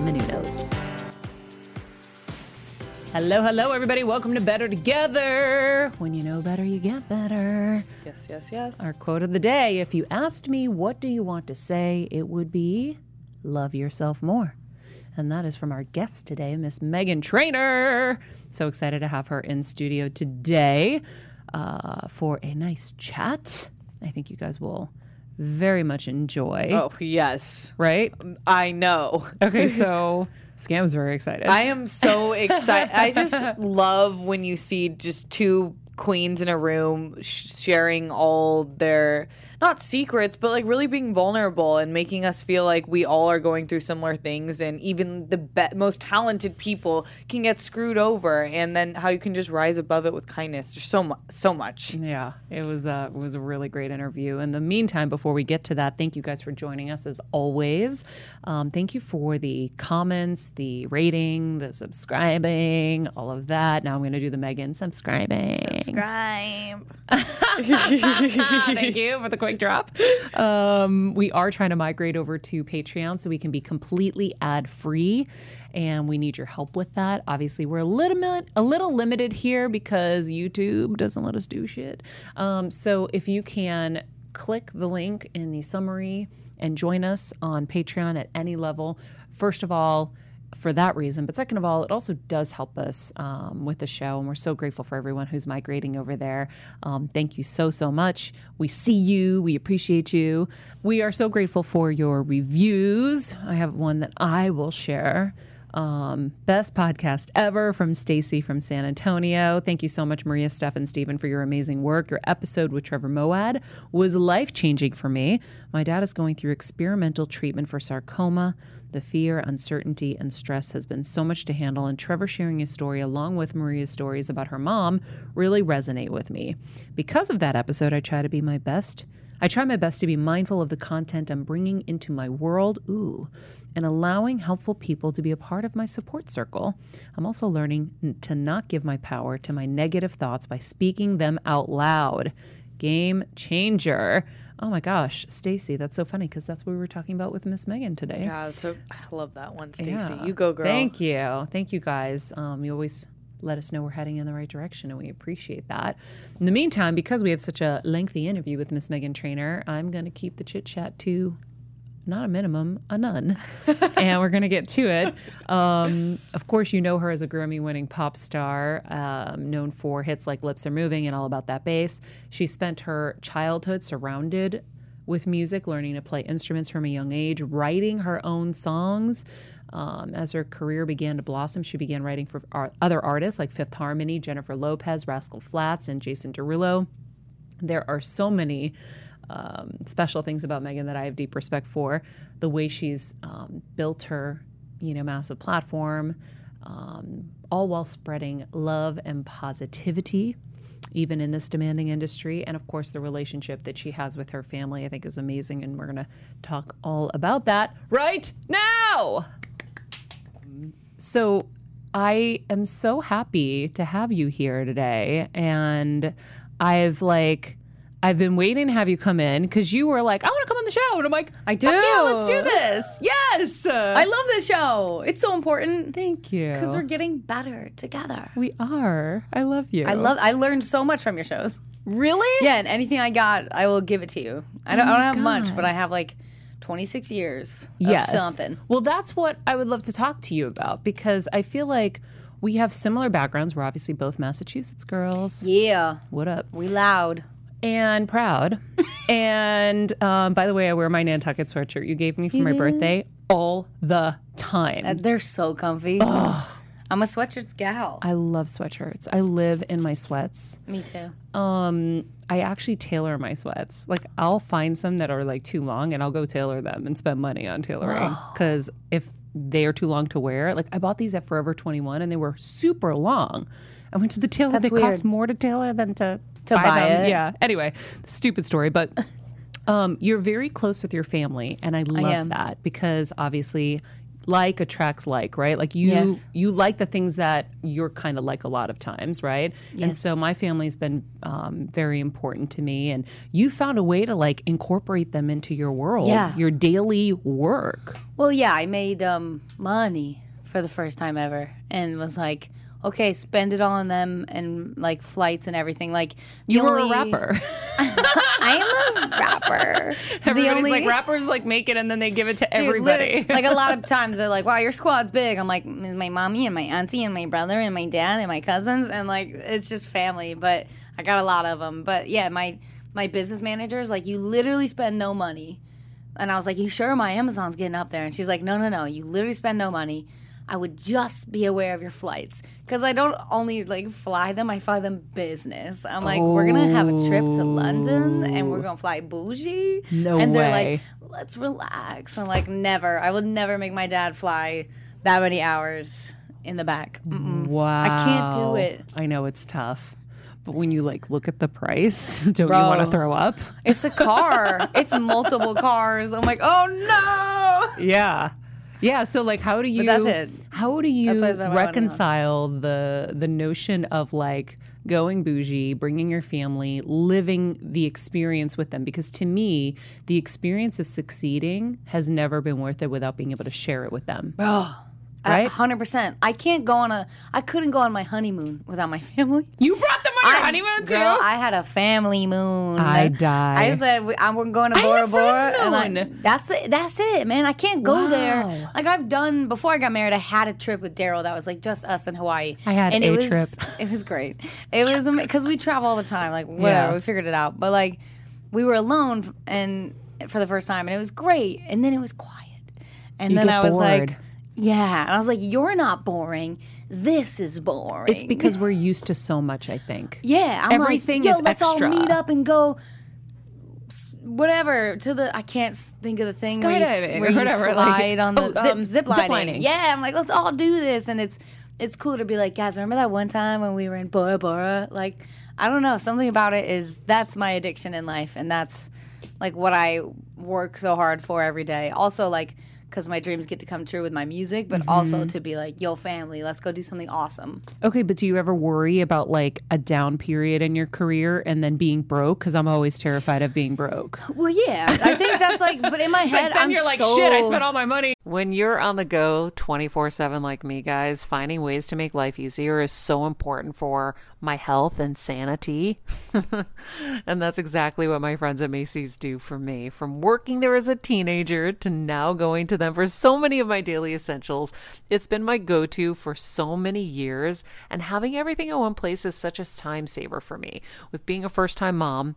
Maria Menounos. Hello, hello, everybody. Welcome to Better Together. When you know better, you get better. Yes, yes, yes. Our quote of the day if you asked me, what do you want to say? It would be love yourself more. And that is from our guest today, Miss Meghan Trainor. So excited to have her in studio today uh, for a nice chat. I think you guys will very much enjoy. Oh, yes. Right? I know. Okay, so Scam's very excited. I am so excited. I just love when you see just two queens in a room sh- sharing all their not secrets but like really being vulnerable and making us feel like we all are going through similar things and even the be- most talented people can get screwed over and then how you can just rise above it with kindness there's so much so much Yeah, it was a it was a really great interview. In the meantime, before we get to that, thank you guys for joining us as always. Um, thank you for the comments, the rating, the subscribing, all of that. Now I'm going to do the Meghan subscribing. subscribe Thank you for the quick drop. Um, we are trying to migrate over to Patreon so we can be completely ad free, and we need your help with that. Obviously, we're a little bit, a little limited here because YouTube doesn't let us do shit. Um, so if you can click the link in the summary and join us on Patreon at any level, first of all for that reason. But second of all, it also does help us um, with the show. And we're so grateful for everyone who's migrating over there. Um, thank you so, so much. We see you. We appreciate you. We are so grateful for your reviews. I have one that I will share. Um, best podcast ever from Stacy from San Antonio. Thank you so much, Maria, Steph, and Stephen, for your amazing work. Your episode with Trevor Moawad was life changing for me. My dad is going through experimental treatment for sarcoma. The fear, uncertainty, and stress has been so much to handle, and Trevor sharing his story along with Maria's stories about her mom really resonate with me. Because of that episode, I try to be my best. I try my best to be mindful of the content I'm bringing into my world, ooh, and allowing helpful people to be a part of my support circle. I'm also learning to not give my power to my negative thoughts by speaking them out loud. Game changer. Oh my gosh, Stacy, that's so funny because that's what we were talking about with Miss Meghan today. yeah so i love that one stacy Yeah. you go girl Thank you. Thank you guys. Um, you always let us know we're heading in the right direction and we appreciate that. In the meantime, because we have such a lengthy interview with Miss Meghan Trainor, I'm going to keep the chit chat to not a minimum, a none. and we're going to get to it. Um, of course, you know her as a Grammy winning pop star, um, known for hits like Lips Are Moving and All About That Bass. She spent her childhood surrounded with music, learning to play instruments from a young age, writing her own songs. Um, as her career began to blossom, she began writing for ar- other artists like Fifth Harmony, Jennifer Lopez, Rascal Flatts, and Jason Derulo. There are so many um, special things about Meghan that I have deep respect for. The way she's um, built her, you know, massive platform, um, all while spreading love and positivity, even in this demanding industry. And of course, the relationship that she has with her family, I think, is amazing. And we're going to talk all about that right now. So, I am so happy to have you here today. And I've like, I've been waiting to have you come in because you were like, I want to come on the show. And I'm like, I "Fuck Yeah, do. let's do this. Yes. I love this show. It's so important Thank you. because we're getting better together. we are. I love you. I love. I learned so much from your shows. Really? Yeah, and anything I got, I will give it to you. I don't, I don't oh have much, but I have like 26 years Yes. of something. Well, that's what I would love to talk to you about because I feel like we have similar backgrounds. We're obviously both Massachusetts girls. Yeah, What up? we loud. And proud. and um, by the way, I wear my Nantucket sweatshirt you gave me for my birthday all the time. Uh, They're so comfy. I'm a sweatshirts gal. I love sweatshirts. I live in my sweats. Me too. Um, I actually tailor my sweats. Like I'll find some that are like too long, and I'll go tailor them and spend money on tailoring. Because if they are too long to wear, like I bought these at Forever 21, and they were super long. I went to the tailor. That's they cost more to tailor than to To buy them. it. Yeah. Anyway, stupid story, but. Um, you're very close with your family, and I love am. that because obviously, like attracts like, right? Like you, Yes. you like the things that you're kind of like a lot of times, right? And so my family's been um, very important to me, and you found a way to like incorporate them into your world, Yeah. your daily work. Well, yeah, I made um, money for the first time ever, and was like, okay, spend it all on them and like flights and everything. Like the You were a rapper. I am a rapper. Everybody's like rappers like make it and then they give it to Dude, everybody. like a lot of times they're like, "Wow, your squad's big." I'm like, "Is my mommy and my auntie and my brother and my dad and my cousins and like it's just family." But I got a lot of them. But yeah, my my business manager is like, "You literally spend no money," and I was like, "You sure my Amazon's getting up there?" And she's like, "No, no, no. You literally spend no money." I would just be aware of your flights because I don't only like fly them; I fly them business. I'm like, we're gonna have a trip to London, and we're gonna fly bougie. No and they're way. like, let's relax. I'm like, never. I would never make my dad fly that many hours in the back. Mm-mm. wow, I can't do it. I know it's tough, but when you like look at the price, don't Bro. you want to throw up? It's a car. it's multiple cars. I'm like, oh no. Yeah. Yeah, so like how do you that's it. how do you That's why I spent my money on. reconcile the the notion of like going bougie, bringing your family, living the experience with them because to me, the experience of succeeding has never been worth it without being able to share it with them. Bro. Right? Hundred percent. I can't go on a. I couldn't go on my honeymoon without my family. You brought them on your I- honeymoon too? Girl, I had a family moon. I died. I said I'm we're going to Bora a Bora, and I, moon. that's it. That's it, man. I can't go Wow. there. Like I've done before. I got married. I had a trip with Daryl that was like just us in Hawaii. I had and a it was, trip. It was great. It was because we travel all the time. Like whatever, Yeah. we figured it out. But like we were alone and for the first time, and it was great. And then it was quiet. And You then I was like. Yeah, and I was like, "You're not boring. This is boring." it's because we're used to so much, I think. Yeah, I'm Everything like, Yo, is let's extra. all meet up and go, whatever to the. I can't think of the thing where you, where you whatever, like- on the oh, zip, um, zip zip lining. lining. Yeah, I'm like, let's all do this, and it's it's cool to be like, guys, remember that one time when we were in Bora Bora? Like, I don't know, something about it is that's my addiction in life, and that's like what I work so hard for every day. Also, like. Because my dreams get to come true with my music, but also Mm-hmm. to be like, yo, family, let's go do something awesome. Okay, but do you ever worry about like a down period in your career and then being broke? Because I'm always terrified of being broke. Well, yeah, I think that's like, but in my head, I'm you're like, so- shit, I spent all my money. When you're on the go 24 7 like me, guys, finding ways to make life easier is so important for my health and sanity. and that's exactly what my friends at Macy's do for me. From working there as a teenager to now going to them for so many of my daily essentials, it's been my go to for so many years. And having everything in one place is such a time saver for me. With being a first time mom,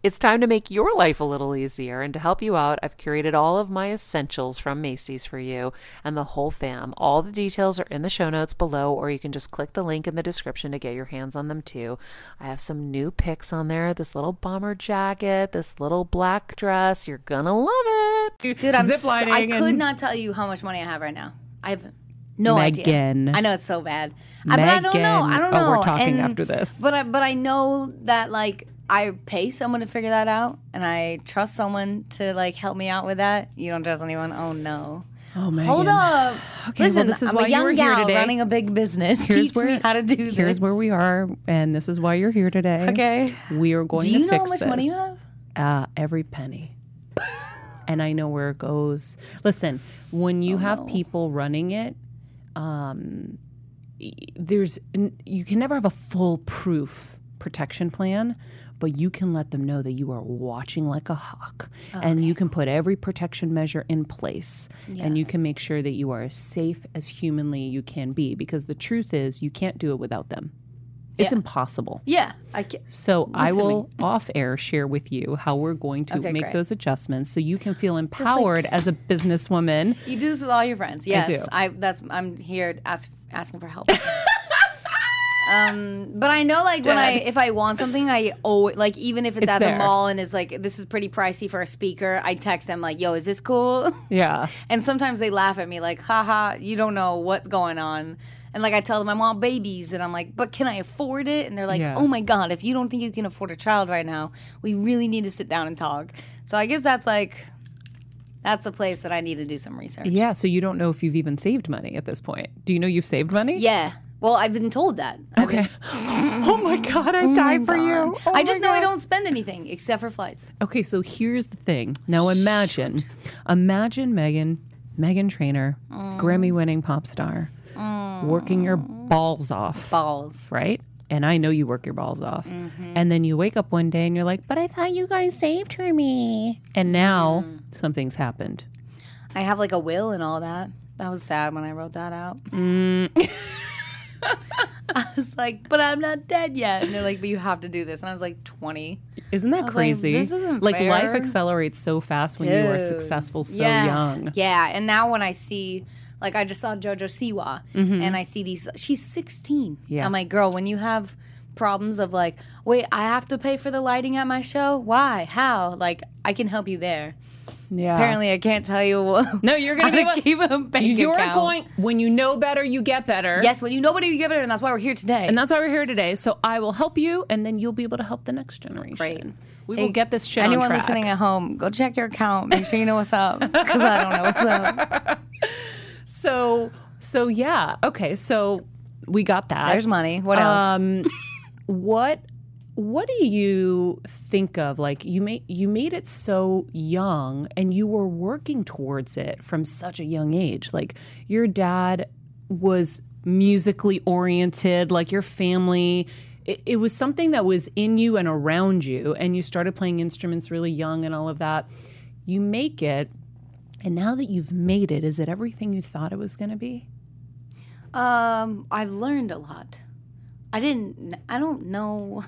it's time to make your life a little easier. And to help you out, I've curated all of my essentials from Macy's for you and the whole fam. All the details are in the show notes below, or you can just click the link in the description to get your hands on them too. I have some new picks on there this little bomber jacket, this little black dress. You're gonna love it. Dude, I'm Zip so, I lining could not tell you how much money I have right now. I have no Meghan. idea. I know it's so bad. I, but I don't know. I don't know. Oh, we're talking And- after this. But I, but I know that like I pay someone to figure that out, and I trust someone to like help me out with that. You don't trust anyone? Oh no. Oh, Meghan. Hold up. Okay, well, Listen, this is I'm why a you young here gal today. running a big business. Teach me how to do this. Here's where we are, and this is why you're here today. Okay. We are going Do to you know how much this. money you have? Uh, every penny. and I know where it goes. Listen, when Oh, you have people running it, um, there's you can never have a foolproof protection plan, but you can let them know that you are watching like a hawk, oh, and you can put every protection measure in place, and you can make sure that you are as safe as humanly you can be. Because the truth is, you can't do it without them. It's Yeah. impossible. Yeah. I can, So I Listen me. will off air share with you how we're going to Okay, make great. those adjustments so you can feel empowered as a businesswoman. you do this with all your friends. Yes. do. I, that's I'm here ask, asking for help. Um, but I know like when I if I want something, I always like even if it's, It's at there. the mall and it's like this is pretty pricey for a speaker, I text them like, "Yo, is this cool?" Yeah. And sometimes they laugh at me like, haha, you don't know what's going on. And like I tell them I want babies and I'm like, but can I afford it? And they're like, Yeah. oh my God, if you don't think you can afford a child right now, we really need to sit down and talk. So I guess that's like, that's a place that I need to do some research. Yeah. So you don't know if you've even saved money at this point. Do you know you've saved money? Yeah. Well, I've been told that. I've been- Okay. oh my God, I die for you. Oh I just know I don't spend anything except for flights. Okay, so here's the thing. Now imagine, imagine Meghan, Meghan Trainor, Mm. Grammy winning pop star, working your balls off. Balls. right? And I know you work your balls off. Mm-hmm. And then you wake up one day and you're like, but I thought you guys saved for me. And now Mm. something's happened. I have like a will and all that. That was sad when I wrote that out. I was like, but I'm not dead yet. And they're like, but you have to do this. And I was like, 20. Isn't that was like, crazy? this isn't like life accelerates so fast when you are successful so yeah. young. Yeah. And now when I see, like, I just saw JoJo Siwa and I see these, she's 16. Mm-hmm. Yeah. I'm like, girl, when you have problems of like, wait, I have to pay for the lighting at my show? Why? How? Like, I can help you there. Yeah. Apparently, I can't tell you what. No, you're going to to be keep a bank You're account. going, when you know better, you get better. Yes, when you know better, you get better, and that's why we're here today. And that's why we're here today. So I will help you, and then you'll be able to help the next generation. Great. We Hey, will get this shit Anyone on track. listening at home, go check your account. Make sure you know what's up, because I don't know what's up. So, so yeah. Okay. So we got that. There's money. What else? Um, what what do you think of like you made you made it so young and you were working towards it from such a young age like your dad was musically oriented like your family it, it was something that was in you and around you and you started playing instruments really young and all of that you make it and now that you've made it is it everything you thought it was going to be Um, I've learned a lot. I didn't. I don't know.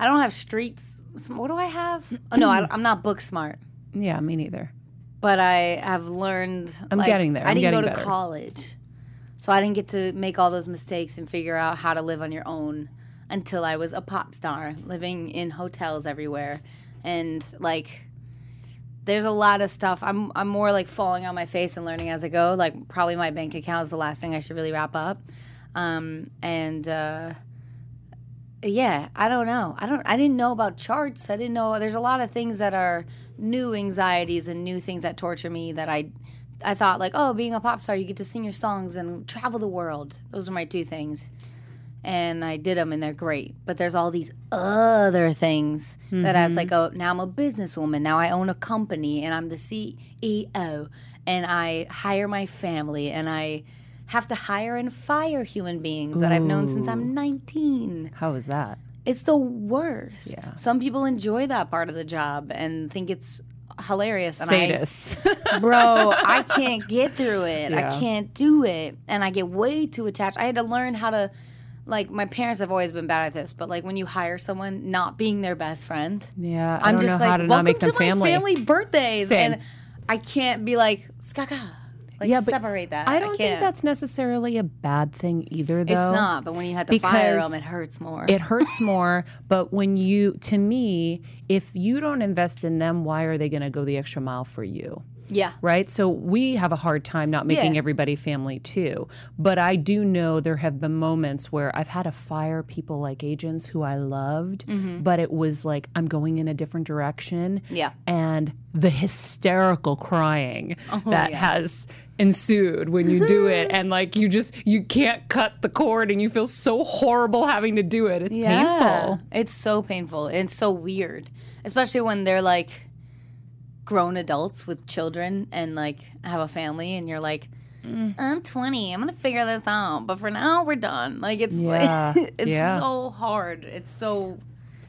I don't have streets. What do I have? Oh no, I, I'm not book smart. yeah me neither But I have learned. I'm like, getting there. I I'm didn't go to better. college, so I didn't get to make all those mistakes and figure out how to live on your own until I was a pop star, living in hotels everywhere, and like. There's a lot of stuff. I'm I'm more like falling on my face and learning as I go. Like probably my bank account is the last thing I should really wrap up. Um, and uh, yeah, I don't know. I don't. I didn't know about charts. I didn't know. There's a lot of things that are new anxieties and new things that torture me that I, I thought like, oh, being a pop star, you get to sing your songs and travel the world. Those are my two things, and I did them and they're great. But there's all these other things that as like mm-hmm. oh, now I'm a businesswoman. Now I own a company and I'm the CEO and I hire my family and I have to hire and fire human beings that I've known since I'm 19. How is that? It's the worst. Yeah. Some people enjoy that part of the job and think it's hilarious. And I, Sadists. bro, I can't get through it. Yeah. I can't do it. And I get way too attached. I had to learn how to like my parents have always been bad at this, but like when you hire someone not being their best friend. yeah, I I'm don't just know like, how to not welcome to my family. family birthdays. Same. And I can't be like, skaka. Like Yeah, separate that. I don't think that's necessarily a bad thing either, though. It's not, but when you have to fire them, it hurts more. It hurts more, but when you, to me, if you don't invest in them, why are they going to go the extra mile for you? Yeah. right? So we have a hard time not making Yeah. everybody family too. But I do know there have been moments where I've had to fire people like agents who I loved, but it was like I'm going in a different direction. Mm-hmm. Yeah. And the hysterical crying that Oh, yeah. has ensued when you do it and like you just you can't cut the cord and you feel so horrible having to do it. It's painful. It's so painful. It's so weird, especially when they're like grown adults with children and like have a family, and you're like, Mm. I'm 20. I'm gonna figure this out, but for now we're done. Like it's Yeah. like, it's Yeah. so hard. It's so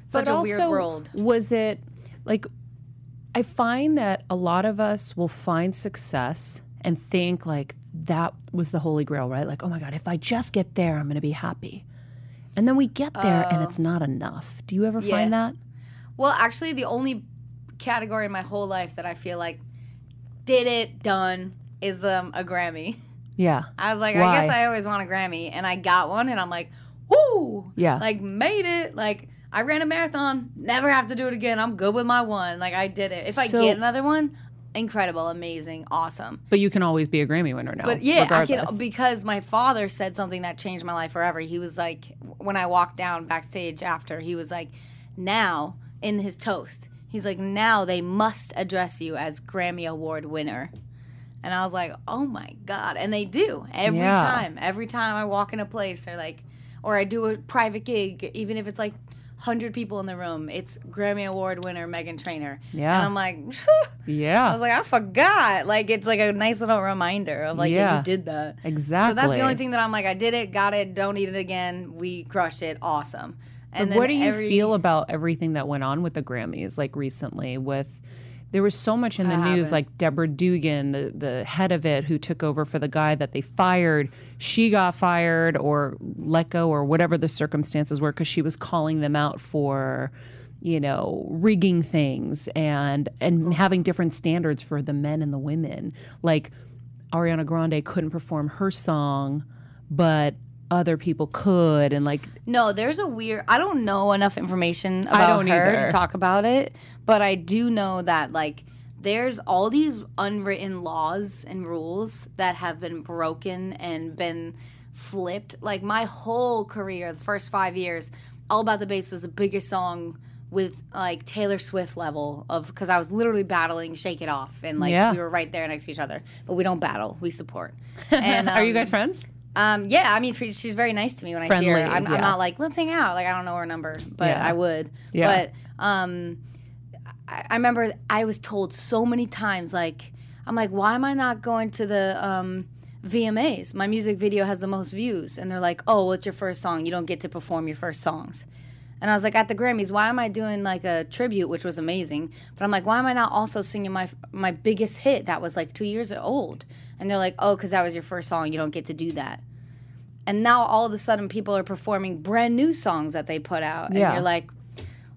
such But a weird world. Was it like I find that a lot of us will find success and think like that was the holy grail, right? Like, oh my God, if I just get there, I'm going to be happy. And then we get there and it's not enough. Do you ever Oh. Yeah. find that? Well, actually, the only category in my whole life that I feel like did it done is um a Grammy. Yeah. I was like, Why? I guess I always want a Grammy, and I got one, and I'm like, woo, Yeah. like made it. Like I ran a marathon, never have to do it again. I'm good with my one. Like I did it. If I get another one, incredible, amazing, awesome. But you can always be a Grammy winner now. But yeah, I can because my father said something that changed my life forever. He was like, when I walked down backstage after, he was like, now in his toast, he's like, now they must address you as Grammy Award winner. And I was like, oh my God. And they do every Yeah. time. Every time I walk in a place, they're like, or I do a private gig, even if it's like 100 people in the room, it's Grammy Award winner Meghan Trainor. Yeah. And I'm like, yeah. I was like, I forgot. Like, it's like a nice little reminder of like, yeah, Yeah. you did that. exactly. So that's the only thing that I'm like, I did it, got it, don't need it again. We crushed it, awesome. And But what do you every- feel about everything that went on with the Grammys, like recently? With there was so much in the I news, haven't. like Deborah Dugan, the the head of it, who took over for the guy that they fired. She got fired or let go or whatever the circumstances were because she was calling them out for, you know, rigging things and and having different standards for the men and the women. Like Ariana Grande couldn't perform her song, but other people could, and like No, there's a weird. I don't know enough information about her either. to talk about it, but I do know that like there's all these unwritten laws and rules that have been broken and been flipped. Like my whole career, the first five years, All About the Bass was the biggest song with like Taylor Swift level of because I was literally battling Shake It Off and like Yeah. we were right there next to each other, but we don't battle, we support. And are you um, guys friends? Um, yeah, I mean, she- she's very nice to me when I see her. I'm, I'm not like, let's hang out. Like, I don't know her number, but Yeah. I would. Yeah. But um, I, I remember I was told so many times, like, I'm like, why am I not going to the um, VMAs? My music video has the most views. And they're like, oh, it's your first song. You don't get to perform your first songs. And I was like, at the Grammys, why am I doing like a tribute, which was amazing? But I'm like, why am I not also singing my my biggest hit that was like two years old? And they're like, oh, because that was your first song, you don't get to do that. And now all of a sudden, people are performing brand new songs that they put out, and Yeah. you're like,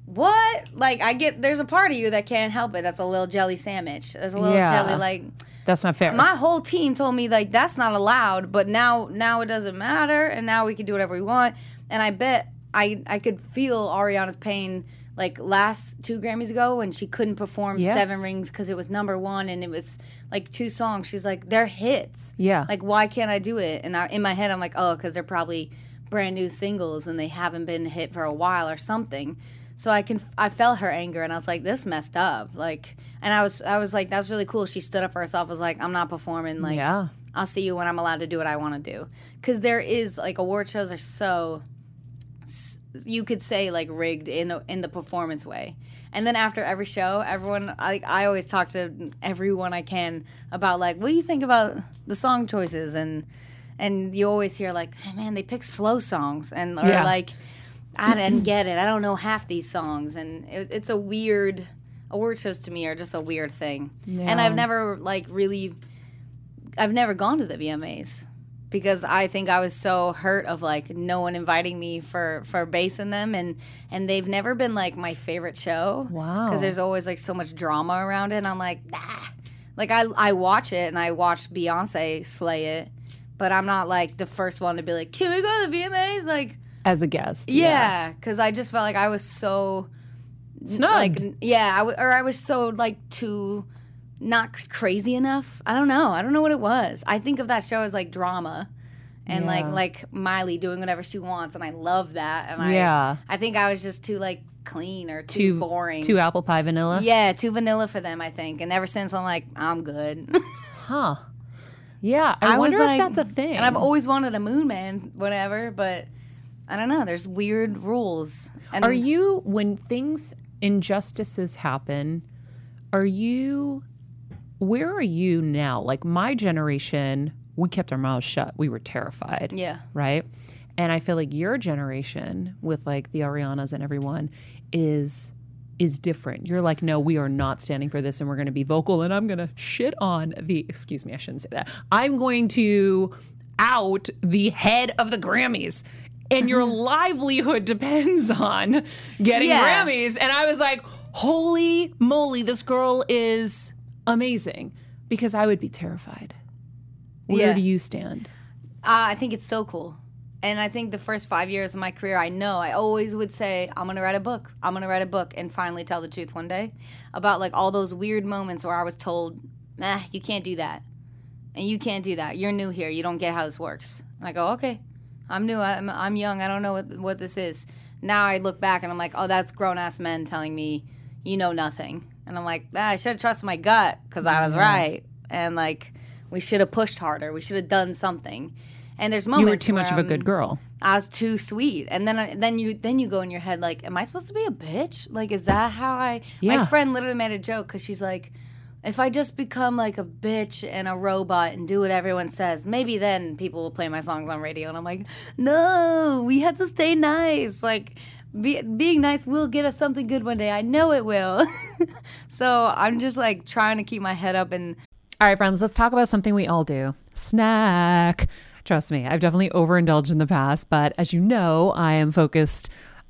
what? Like, I get there's a part of you that can't help it. That's a little jelly sandwich. There's a little Yeah. jelly like That's not fair. my whole team told me like that's not allowed but now now it doesn't matter and now we can do whatever we want and i bet i i could feel ariana's pain like last two grammys ago when she couldn't perform Yeah. seven rings because it was number one and it was like two songs she's like they're hits Yeah. like why can't i do it and I, in my head i'm like oh because they're probably brand new singles and they haven't been hit for a while or something so i can i felt her anger and i was like this messed up like and i was i was like that's really cool she stood up for herself was like i'm not performing like yeah. I'll see you when I'm allowed to do what I want to do. Because there is like award shows are so you could say like rigged in the, in the performance way. And then after every show, everyone I I always talk to everyone I can about like what do you think about the song choices and and you always hear like, hey, man, they pick slow songs, and or Yeah. like, I didn't get it. I don't know half these songs, and it, it's a weird. Award shows to me are just a weird thing, and I've never like really, I've never gone to the VMAs because I think I was so hurt of like no one inviting me for for bass in them, and and they've never been like my favorite show. Wow. because there's always like so much drama around it. And I'm like, ah. Like I I watch it and I watched Beyonce slay it, but I'm not like the first one to be like, can we go to the VMAs? Like, As a guest. yeah, because I just felt like I was so Snubbed. like yeah, I w- or I was so like too not crazy enough. I don't know. I don't know what it was. I think of that show as like drama. And like Yeah. like Miley doing whatever she wants, and I love that. And I Yeah. I think I was just too like clean or too, Too boring. Too apple pie vanilla. Yeah, too vanilla for them, I think. And ever since I'm like, I'm good. Huh. Yeah. I, was wonder like- if that's a thing. and I've always wanted a moon man, whatever, but I don't know. There's weird rules. And Are you when things injustices happen? Are you where are you now? Like my generation, we kept our mouths shut. We were terrified. Yeah. Right? And I feel like your generation with like the Arianas and everyone is is different. You're like, no, we are not standing for this and we're going to be vocal and I'm going to shit on the excuse me, I shouldn't say that. I'm going to out the head of the Grammys. And your livelihood depends on getting Yeah. Grammys. And I was like, holy moly, this girl is amazing. Because I would be terrified. Where Yeah. do you stand? Uh, I think it's so cool. And I think the first five years of my career, I know I always would say, I'm going to write a book. I'm going to write a book and finally tell the truth one day about like all those weird moments where I was told, nah, you can't do that. And you can't do that. You're new here. You don't get how this works. And I go, okay, I'm new. I'm, I'm young. I don't know what, what this is. Now I look back and I'm like, oh, that's grown ass men telling me, you know nothing. And I'm like, ah, I should have trusted my gut because I was right. And like, we should have pushed harder. We should have done something. And there's moments You were too much of a good girl. I was too sweet, and then I- then you then you go in your head like, am I supposed to be a bitch? Like, is that how I? Yeah. My friend literally made a joke because she's like, if I just become like a bitch and a robot and do what everyone says, maybe then people will play my songs on radio. And I'm like, no, we have to stay nice. Like. Be, being nice will get us something good one day. I know it will. so I'm just like trying to keep my head up and All right, friends, let's talk about something we all do snack. Trust me, I've definitely overindulged in the past, but as you know, I am focused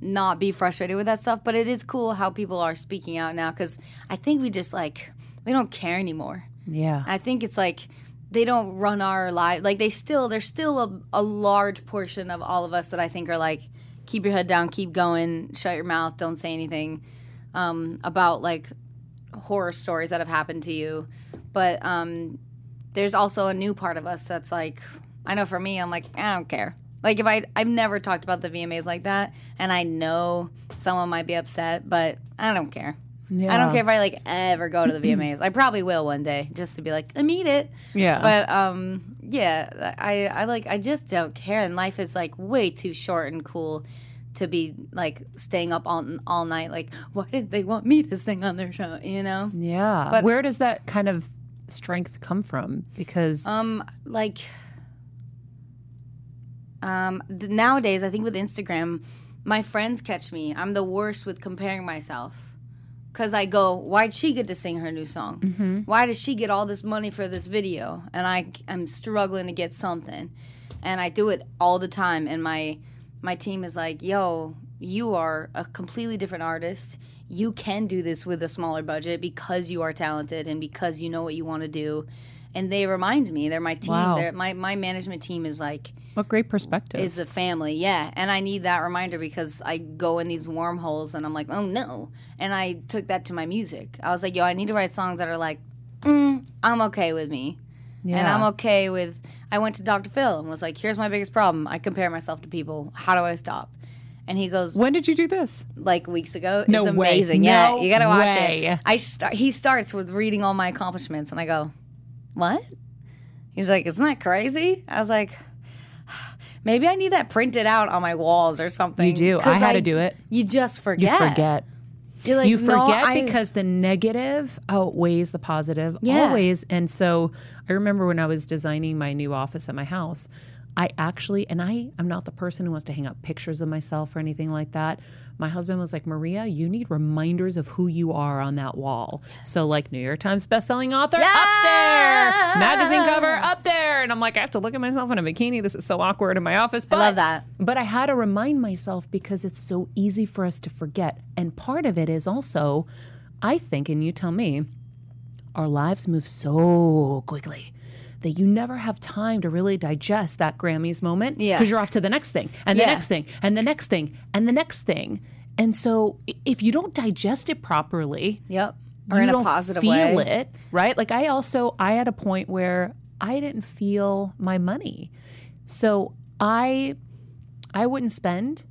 Not be frustrated with that stuff. But it is cool how people are speaking out now because I think we just like we don't care anymore. Yeah. I think it's like they don't run our life like they still there's still a, a large portion of all of us that I think are like keep your head down, keep going, shut your mouth, don't say anything um, about like horror stories that have happened to you. But um, there's also a new part of us that's like I know for me I'm like I don't care. Like if I I've never talked about the VMAs like that and I know someone might be upset, but I don't care. Yeah. I don't care if I like ever go to the VMAs. I probably will one day just to be like, I meet it. Yeah. But um yeah, I I like I just don't care and life is like way too short and cool to be like staying up all all night like why did they want me to sing on their show, you know? Yeah. But- Where does that kind of strength come from? Because Um, like, um, th- nowadays, I think with Instagram, my friends catch me. I'm the worst with comparing myself. Cause I go, why'd she get to sing her new song? Why does she get all this money for this video? And I, I am struggling to get something, and I do it all the time. And my my team is like, yo, you are a completely different artist. You can do this with a smaller budget because you are talented and because you know what you want to do. And they remind me, they're my team. Wow. They're, my my management team is like What great perspective. is a family, yeah. And I need that reminder because I go in these wormholes and I'm like, oh no. And I took that to my music. I was like, yo, I need to write songs that are like, mm, I'm okay with me. And I'm okay with. I went to Dr. Phil and was like, here's my biggest problem. I compare myself to people. How do I stop? And he goes, when did you do this? like weeks ago. No it's way. amazing. Yeah, No you gotta watch way. it. I start. He starts with reading all my accomplishments, and I go, "What?" He's like, "Isn't that crazy?" I was like, "Maybe I need that printed out on my walls or something." You do. I had to do it. You just You forget. forget. You're like, you "No, forget I-" because the negative outweighs the positive Yeah. always. And so I remember when I was designing my new office at my house, I actually, and I, I'm not the person who wants to hang up pictures of myself or anything like that. My husband was like, Maria, you need reminders of who you are on that wall. So, like, New York Times bestselling author up there, magazine cover up there. And I'm like, I have to look at myself in a bikini. This is so awkward in my office. But, I love that. But I had to remind myself because it's so easy for us to forget. And part of it is also, I think, and you tell me, our lives move so quickly that you never have time to really digest that Grammys moment Yeah. because you're off to the next thing and the Yeah. next thing and the next thing and the next thing. And so if you don't digest it properly, Yep. Or you in a positive feel way. it, right? Like I also I had a point where I didn't feel my money. So I I wouldn't spend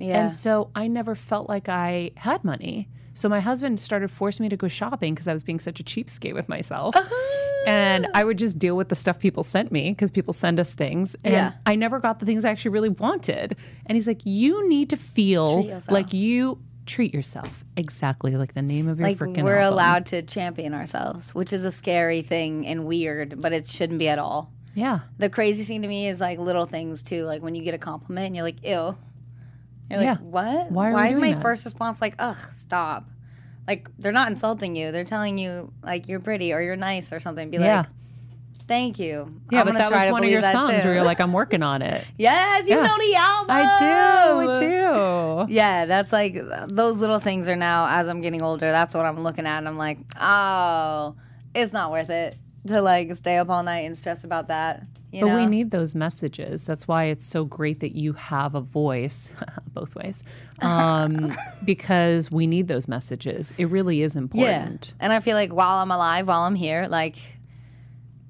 Yeah. and so I never felt like I had money. So my husband started forcing me to go shopping because I was being such a cheapskate with myself. Uh-huh. And I would just deal with the stuff people sent me because people send us things. And Yeah. I never got the things I actually really wanted. And he's like, You need to feel like you treat yourself. Exactly like the name of your like freaking we're album. allowed to champion ourselves, which is a scary thing and weird, but it shouldn't be at all. Yeah. The crazy thing to me is like little things too, like when you get a compliment and you're like, ew. You're like, what? Why are we is my that? first response like, ugh, stop? Like they're not insulting you. They're telling you like you're pretty or you're nice or something. Be Yeah. like, thank you. Yeah, I'm but that was one of your songs too. where you're like, I'm working on it. yes, you Yeah. know the album. I do. I do. Yeah, that's like those little things are now as I'm getting older. That's what I'm looking at, and I'm like, oh, it's not worth it to like stay up all night and stress about that. You But know? we need those messages. That's why it's so great that you have a voice, both ways, um, because we need those messages. It really is yeah, important. and I feel like while I'm alive, while I'm here, like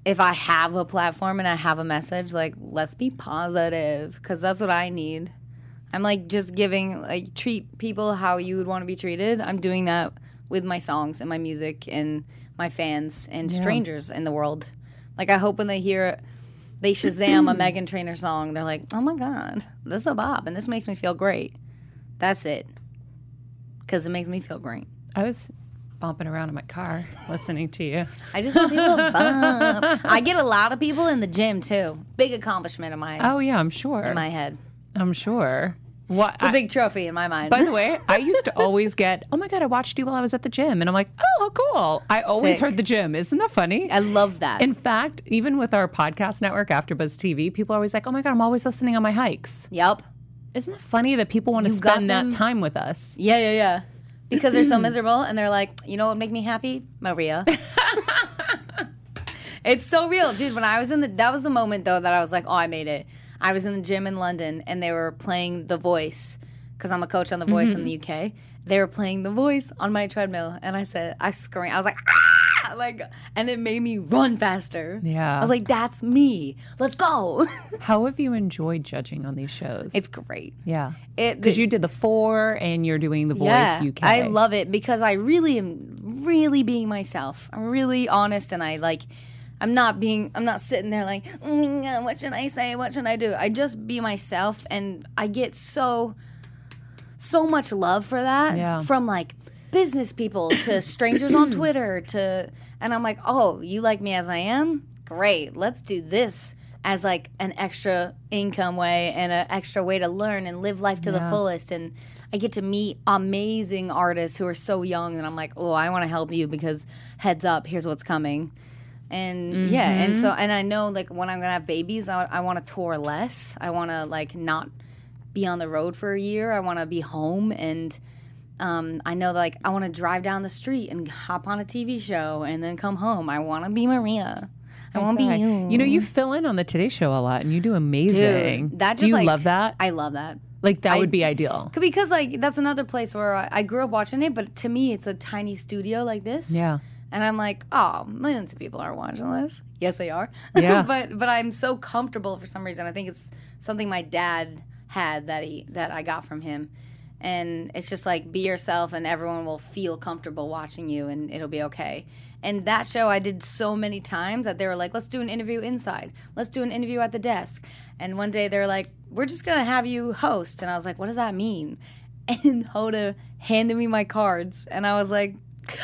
if I have a platform and I have a message, like let's be positive because that's what I need. I'm like just giving like treat people how you would want to be treated. I'm doing that with my songs and my music and my fans and strangers in the world. Like I hope when they hear they Shazam a Meghan Trainor song, they're like, "Oh my god, this is a bop and this makes me feel great." That's it. Cuz it makes me feel great. I was bumping around in my car listening to you. I just want people to bump. I get a lot of people in the gym too. Big accomplishment in my Oh yeah, I'm sure. in my head. I'm sure. What? It's a big trophy in my mind. by the way, I used to always get, "Oh my god, I watched you while I was at the gym," and I'm like, "Oh, cool." I always Sick. heard the gym. Isn't that funny? I love that. In fact, even with our podcast network, AfterBuzz TV, people are always like, "Oh my god, I'm always listening on my hikes." yep. Isn't that funny that people want to spend that time with us? Yeah, yeah, yeah. Because they're so miserable and they're like, you know what would make me happy? Maria. it's so real. Dude, when I was in the that was the moment though that I was like, oh, I made it. I was in the gym in London and they were playing The Voice because I'm a coach on The Voice in the UK. They were playing The Voice on my treadmill and I said, I screamed. I was like, ah! Like, and it made me run faster. Yeah. I was like, that's me. Let's go. How have you enjoyed judging on these shows? it's great. yeah, because you did the four and you're doing the Voice yeah, UK. I love it because I really am really being myself. I'm really honest and I like I'm not being I'm not sitting there like "Mm, uh, what should I say? What should I do? I just be myself and I get so so much love for that Yeah. from like business people to strangers on Twitter to and I'm like, "Oh, you like me as I am? Great. Let's do this." As like an extra income way and an extra way to learn and live life to the fullest, and I get to meet amazing artists who are so young, and I'm like, oh, I want to help you because heads up, here's what's coming, and yeah, and so and I know like when I'm gonna have babies, I, I want to tour less. I want to like not be on the road for a year. I want to be home and um, I know like I want to drive down the street and hop on a TV show and then come home. I want to be Maria. I want to be you. You know, you fill in on the Today Show a lot, and you do amazing. Dude, that do just you like love that? I love that. like that I- would be ideal. Because like that's another place where I, I grew up watching it, but to me it's a tiny studio like this. Yeah. And I'm like, oh, millions of people are watching this. Yes, they are. Yeah. but but I'm so comfortable for some reason. I think it's something my dad had that he that I got from him. And it's just like be yourself and everyone will feel comfortable watching you and it'll be okay. And that show I did so many times that they were like, let's do an interview inside. Let's do an interview at the desk. And one day they're like, we're just gonna have you host. And I was like, what does that mean? And Hoda handed me my cards and I was like,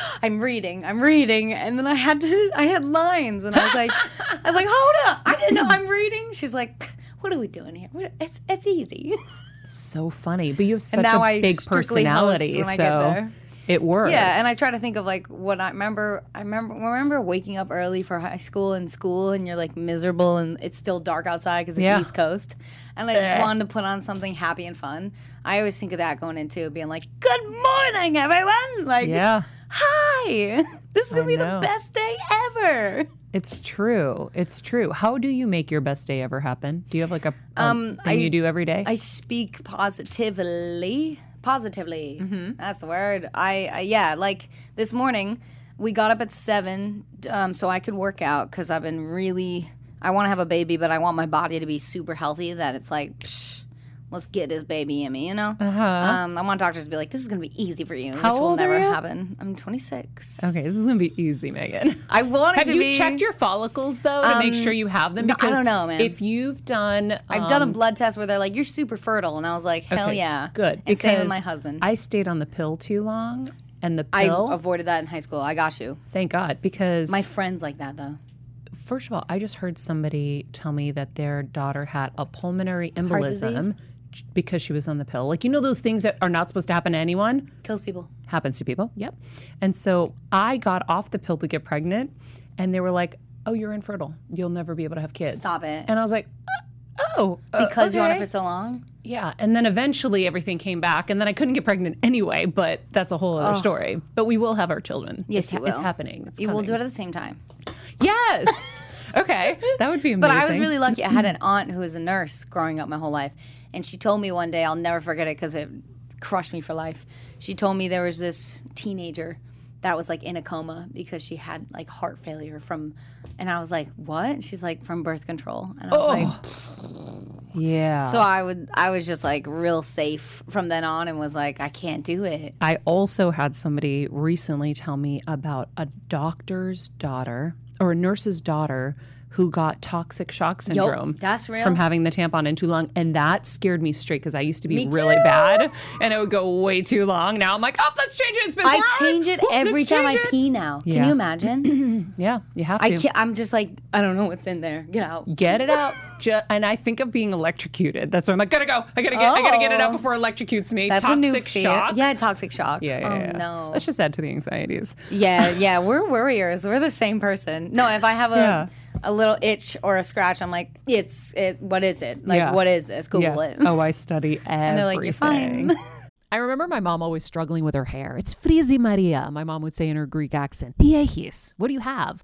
I'm reading, I'm reading, and then I had to, I had lines, and I was like, I was like, Hoda, I didn't know I'm reading. She's like, what are we doing here? What- It's it's easy. So funny, but you have such a I big personality, when so I get there. it works. Yeah, and I try to think of like what I remember. I remember remember waking up early for high school and school, and you're like miserable, and it's still dark outside because it's Yeah. East Coast, and I just wanted to put on something happy and fun. I always think of that going into being like, "Good morning, everyone!" Like, Yeah. Hi, this is gonna I be know. the best day ever. It's true. It's true. How do you make your best day ever happen? Do you have like a, a Um, thing I- you do every day? I speak positively. Positively. That's the word. I, I yeah, like this morning we got up at 7 um, so I could work out cuz I've been really I want to have a baby but I want my body to be super healthy that it's like psh, let's get this baby in me, you know? uh-huh. Um, I want doctors to be like this is going to be easy for you, How which will old are never you? happen. I'm 26. okay, this is gonna be easy, Meghan. I want it Have to you be checked your follicles though to make sure you have them? no, I don't know, man. If you've done, I've done a um, blood test where they're like you're super fertile and I was like hell okay, yeah. good. And same with because my husband. I stayed on the pill too long, and the pill. I avoided that in high school. I got you. thank God, because My friends like that though. first of all, I just heard somebody tell me that their daughter had a pulmonary embolism because she was on the pill. Like you know those things that are not supposed to happen to anyone Kills people. happens to people. Yep. And so I got off the pill to get pregnant, and they were like, "Oh, you're infertile. You'll never be able to have kids." Stop it. And I was like, "Uh, "Oh, uh, Because you want it for so long? Yeah, and then eventually everything came back, and then I couldn't get pregnant anyway. But that's a whole other story. But we will have our children. Yes, it's, you It's happening. It's You will do it at the same time. Yes. okay, that would be amazing. But I was really lucky. I had an aunt who was a nurse growing up my whole life. And she told me one day, I'll never forget it because it crushed me for life. She told me there was this teenager that was like in a coma because she had like heart failure from, and I was like, what? She's like, from birth control. And I was like, oh. yeah. so I would, I was just like real safe from then on and was like, I can't do it. I also had somebody recently tell me about a doctor's daughter or a nurse's daughter who got toxic shock syndrome. that's real. From having the tampon in too long. And that scared me straight because I used to be Me really too. bad and it would go way too long. Now I'm like, oh, let's change it. It's been I four hours. change it every time I it." pee now. Can Yeah. you imagine? Yeah, you have to. I can't, I'm just like, I don't know what's in there. Get out. Get it out. Ju- and I think of being electrocuted. That's why I'm like, gotta go. I gotta get. I gotta get it out Oh. before it electrocutes me. That's Toxic a new fear. shock. Yeah, toxic shock. Yeah, yeah, oh yeah. no. Let's just add to the anxieties. Yeah, yeah, we're worriers. We're the same person. No, if I have a Yeah. A little itch or a scratch, I'm like, it's it. What is it? Like, Yeah. what is this? Google yeah. it. Oh, I study everything. and they're like, you're fine. I remember my mom always struggling with her hair. It's frizzy Maria, my mom would say in her Greek accent. Diehis, what do you have?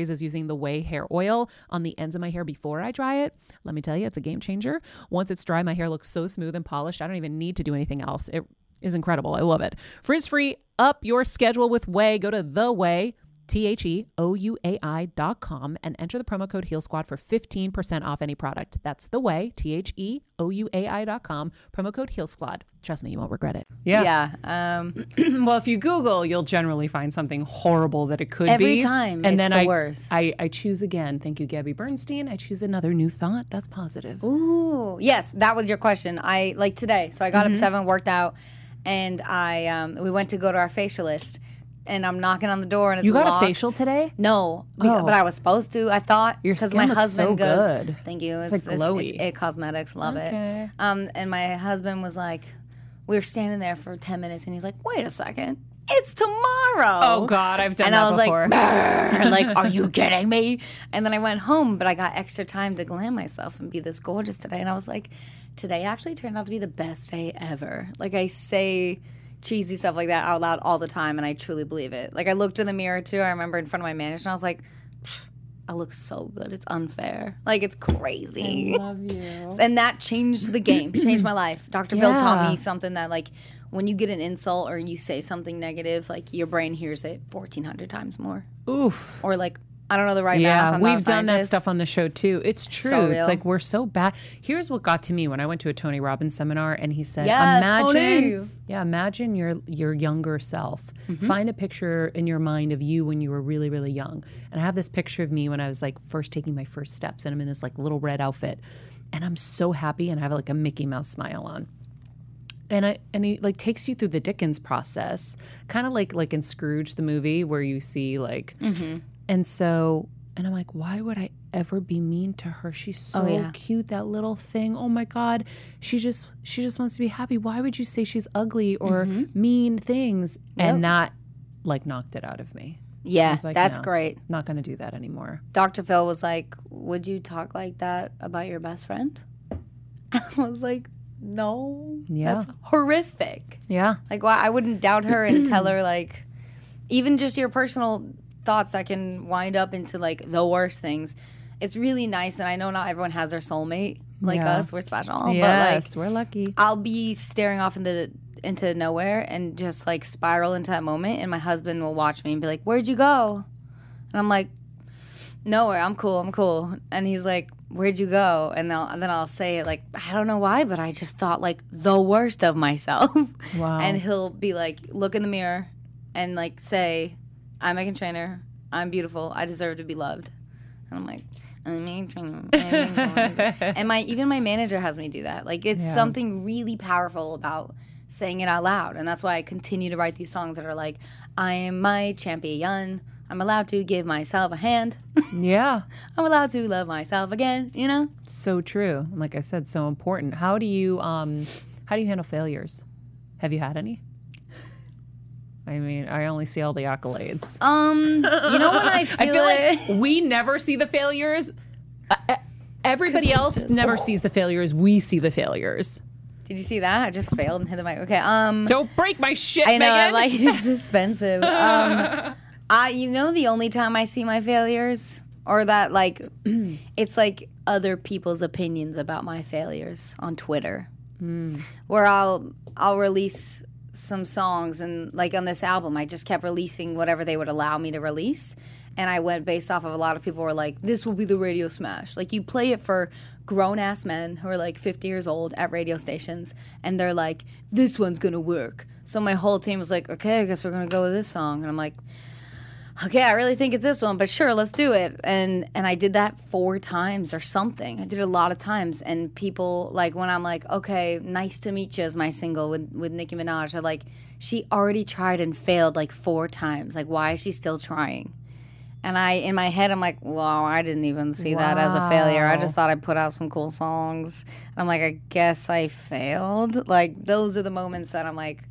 is using the OUAI hair oil on the ends of my hair before I dry it. Let me tell you, it's a game changer. Once it's dry, my hair looks so smooth and polished, I don't even need to do anything else. It is incredible. I love it. Frizz free, up your schedule with OUAI. Go to The OUAI. T H E O U A I dot com, and enter the promo code Heal Squad for 15% off any product. That's the OUAI, T H E O U A I dot com, promo code Heal Squad. Trust me, you won't regret it. Yeah. Yeah. Um, well, if you Google, you'll generally find something horrible that it could Every be. time, and it's then the I, worst. I, I choose again. Thank you, Gabby Bernstein. I choose another new thought. That's positive. Ooh, yes, that was your question. I like today, so I got up seven, worked out, and I um, we went to go to our facialist, and I'm knocking on the door, and it's You got locked. a facial today? No, beca- Oh. but I was supposed to. I thought Your because skin my looks husband so goes. good. Thank you. It's, like, glowy. It's, It Cosmetics, love Okay. it. Um, and my husband was like, we were standing there for ten minutes, and he's like, "Wait a second, it's tomorrow." Oh God, I've done and that I was before. like, "Brr," like, are you kidding me? And then I went home, but I got extra time to glam myself and be this gorgeous today. And I was like, today actually turned out to be the best day ever. Like I say cheesy stuff like that out loud all the time, and I truly believe it. Like I looked in the mirror too. I remember in front of my manager, and I was like. I look so good. It's unfair. Like it's crazy. love you. And that changed the game, changed my life. Dr. Phil taught me something that like when you get an insult or you say something negative, like your brain hears it 1400 times more. Oof. Or like I don't know the right math. Yeah, not a we've done that stuff on the show too. It's true. So it's like we're so bad. Here's what got to me when I went to a Tony Robbins seminar and he said, Yes, "Imagine, Tony. yeah, imagine your your younger self. Mm-hmm. Find a picture in your mind of you when you were really really young." And I have this picture of me when I was like first taking my first steps and I'm in this like little red outfit. And I'm so happy and I have like a Mickey Mouse smile on and I and he like takes you through the Dickens process, kind of like like in Scrooge the movie where you see like, and so and I'm like, why would I ever be mean to her? She's oh, so yeah. cute, that little thing. Oh my god, she just she just wants to be happy. Why would you say she's ugly or mm-hmm. mean things and not like knocked it out of me? Yeah, like, that's no. great. Not going to do that anymore. Dr. Phil was like, "Would you talk like that about your best friend?" I was like, "No, Yeah. that's horrific." Yeah, Like, why I wouldn't doubt her and tell her like, even just your personal thoughts that can wind up into like the worst things. It's really nice, and I know not everyone has their soulmate like Yeah. us. We're special, but like yes, we're lucky. I'll be staring off into into nowhere and just like spiral into that moment, and my husband will watch me and be like, "Where'd you go?" And I'm like, "Nowhere. I'm cool. I'm cool." And he's like, "Where'd you go?" And, I'll, and then I'll say it like, "I don't know why, but I just thought like the worst of myself." Wow. And he'll be like, "Look in the mirror," and like say, "I'm Meghan Trainor. I'm beautiful. I deserve to be loved." And I'm like. I'm Meghan. I'm Meghan Trainor." and my even my manager has me do that. Like it's something really powerful about saying it out loud, and that's why I continue to write these songs that are like, "I am my champion. I'm allowed to give myself a hand. yeah. I'm allowed to love myself again." You know? So true. Like I said, so important. How do you um how do you handle failures? Have you had any? I mean, I only see all the accolades. Um, you know when I feel, I feel like we never see the failures. Uh, uh, everybody else never sees the failures. We see the failures. Did you see that? I just failed and hit the mic. Okay. Um. Don't break my shit, I know. I Meghan. like it's expensive. Um, I you know the only time I see my failures or that like it's like other people's opinions about my failures on Twitter, where I'll I'll release some songs and like on this album I just kept releasing whatever they would allow me to release. And I went based off of a lot of people were like, this will be the radio smash. Like you play it for grown ass men who are like 50 years old at radio stations, and they're like, this one's gonna work. So my whole team was like, okay, I guess we're gonna go with this song. And I'm like, okay, I really think it's this one, but sure, let's do it. And and I did that four times or something. I did it a lot of times, and people like when I'm like, okay, nice to meet you is my single with with Nicki Minaj. They're like, she already tried and failed like four times. Like, why is she still trying? And I, in my head, I'm like, wow, I didn't even see that as a failure. I just thought I put out some cool songs. I'm like, I guess I failed. Like, those are the moments that I'm like,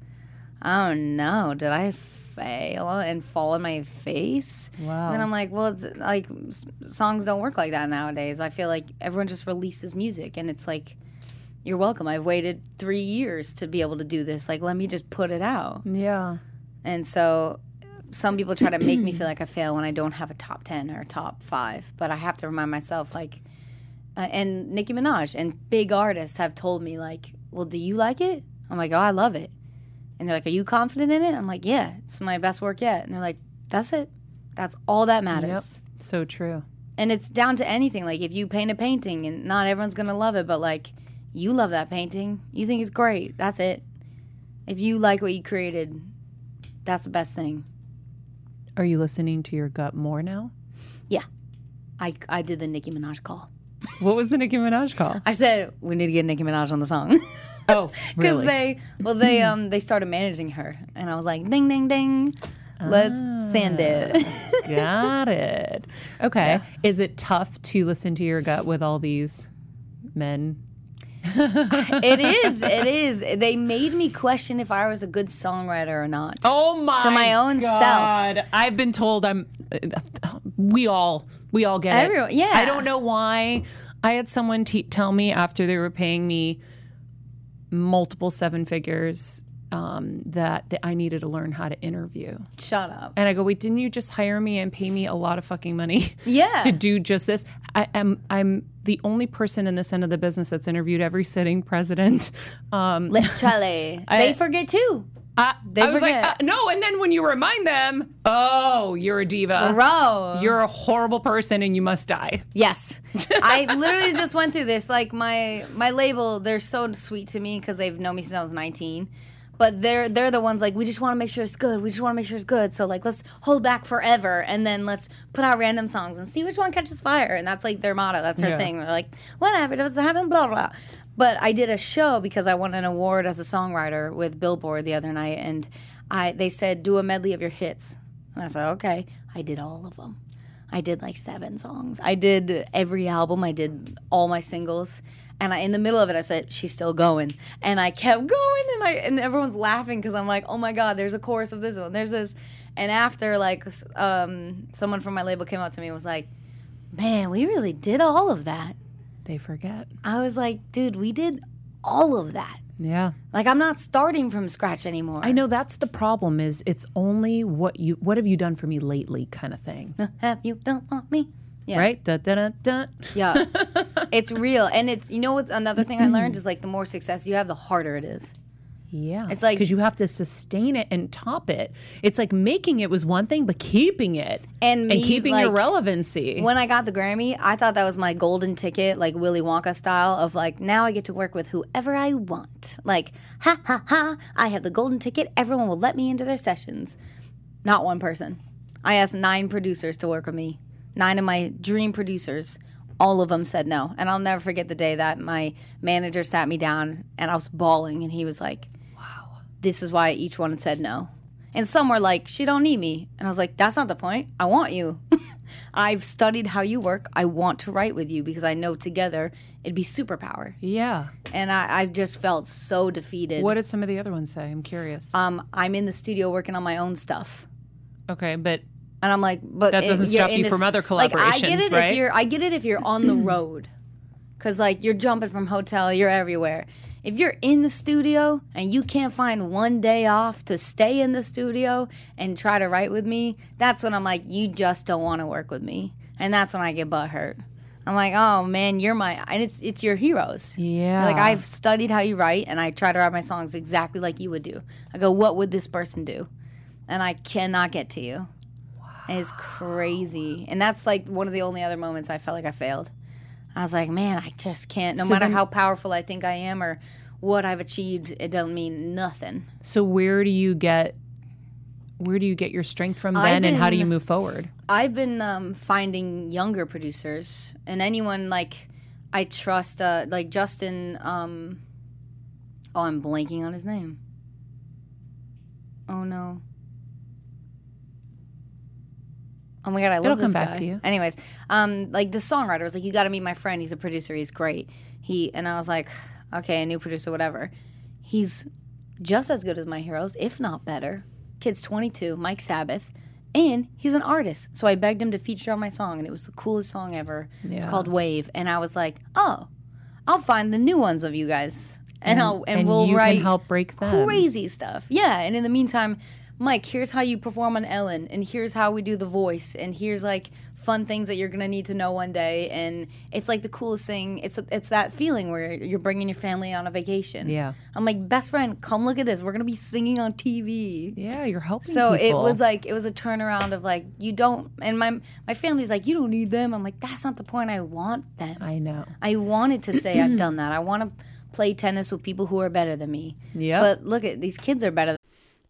oh no, did I fail and fall on my face? Wow. And I'm like, well, it's like songs don't work like that nowadays. I feel like everyone just releases music and it's like, you're welcome. I've waited three years to be able to do this. Like, let me just put it out. yeah. And so some people try to make me feel like I fail when I don't have a top 10 or a top five. But I have to remind myself, like, uh, and Nicki Minaj and big artists have told me, like, well, do you like it? I'm like, oh, I love it. And they're like, are you confident in it? I'm like, yeah, it's my best work yet. And they're like, that's it. That's all that matters. Yep. So true. And it's down to anything. Like if you paint a painting and not everyone's gonna love it, but like you love that painting, you think it's great. That's it. If you like what you created, that's the best thing. Are you listening to your gut more now? Yeah. I I did the Nicki Minaj call. What was the Nicki Minaj call? I said we need to get Nicki Minaj on the song Oh, because really? they well they um they started managing her and I was like ding ding ding, let's send it. Got it. Okay. Is it tough to listen to your gut with all these men? it is it is. They made me question if I was a good songwriter or not. Oh my! To my own self. God. I've been told I'm. We all we all get Everyone- it. yeah. I don't know why. I had someone te- tell me after they were paying me multiple seven figures um, that, that I needed to learn how to interview. Shut up. And I go, wait, didn't you just hire me and pay me a lot of fucking money? Yeah. to do just this. I am I'm the only person in this end of the business that's interviewed every sitting president. Um, Literally. they forget too. I, They I was like, uh, no. And then when you remind them, oh, you're a diva. Bro. You're a horrible person and you must die. Yes, I literally just went through this. Like my my label, they're so sweet to me because they've known me since I was 19. But they're they're the ones like we just want to make sure it's good. We just want to make sure it's good. So like let's hold back forever and then let's put out random songs and see which one catches fire. And that's like their motto. That's their Yeah. thing. They're like whatever doesn't happen. Blah blah blah. But I did a show because I won an award as a songwriter with Billboard the other night, and I they said do a medley of your hits. And I said okay. I did all of them. I did like seven songs. I did every album. I did all my singles. And I, in the middle of it, I said, "She's still going," and I kept going, and I and everyone's laughing because I'm like, "Oh my god, there's a chorus of this one, there's this," and after like um, someone from my label came up to me and was like, "Man, we really did all of that." They forget. I was like, "Dude, we did all of that. Yeah. Like, I'm not starting from scratch anymore." I know that's the problem is it's only what you what have you done for me lately kind of thing. Have you done on me? Yeah. Right? Da, da, da. Yeah. it's real. And it's, you know what's another thing I learned is like the more success you have, the harder it is. Yeah. It's like- because you have to sustain it and top it. It's like making it was one thing, but keeping it And me, keeping your relevancy. When I got the Grammy, I thought that was my golden ticket, like Willy Wonka style of like, now I get to work with whoever I want. Like, ha ha ha, I have the golden ticket. Everyone will let me into their sessions. Not one person. I asked nine producers to work with me, nine of my dream producers. All of them said no. And I'll never forget the day that my manager sat me down and I was bawling and he was like, this is why each one said no. And some were like, she don't need me. And I was like, that's not the point. I want you. I've studied how you work. I want to write with you because I know together it'd be superpower. yeah. And I, I just felt so defeated. What did some of the other ones say? I'm curious. Um, I'm in the studio working on my own stuff. okay, but And I'm like, but That doesn't you're stop you from other collaborations, Like, I get it right? if you're, I get it if you're on the road, because like you're jumping from hotel, you're everywhere. If you're in the studio and you can't find one day off to stay in the studio and try to write with me, that's when I'm like, you just don't want to work with me, and that's when I get butt hurt. I'm like, oh man, you're my, and it's it's your heroes. yeah. Like I've studied how you write, and I try to write my songs exactly like you would do. I go, what would this person do? And I cannot get to you. And It's crazy, and that's like one of the only other moments I felt like I failed. I was like, man, I just can't. No So matter then- how powerful I think I am or what I've achieved, it doesn't mean nothing. So where do you get where do you get your strength from then and how do you move forward? I've been um, finding younger producers and anyone like I trust, uh, like Justin. Um, oh, I'm blanking on his name. Oh no. Oh my god, I love It'll this come back guy. to you. Anyways, um, like the songwriter was like, "You got to meet my friend. He's a producer. He's great." He and I was like, "Okay, a new producer, whatever." He's just as good as my heroes, if not better. Kid's 22, Mike Sabath, and he's an artist. So I begged him to feature on my song, and it was the coolest song ever. It's called Wave, and I was like, "Oh, I'll find the new ones of you guys, and, I'll and, and we'll you write can help break them. crazy stuff." Yeah, and in the meantime, Mike, here's how you perform on Ellen, and here's how we do the voice, and here's like fun things that you're gonna need to know one day, and it's like the coolest thing. It's it's that feeling where you're bringing your family on a vacation. Yeah. I'm like, best friend, come look at this. We're gonna be singing on TV. Yeah, you're helping. So it was like it was a turnaround of like you don't, and my my family's like you don't need them. I'm like that's not the point. I want them. I know. I wanted to say I've done that. I want to play tennis with people who are better than me. Yeah. But look at these kids are better.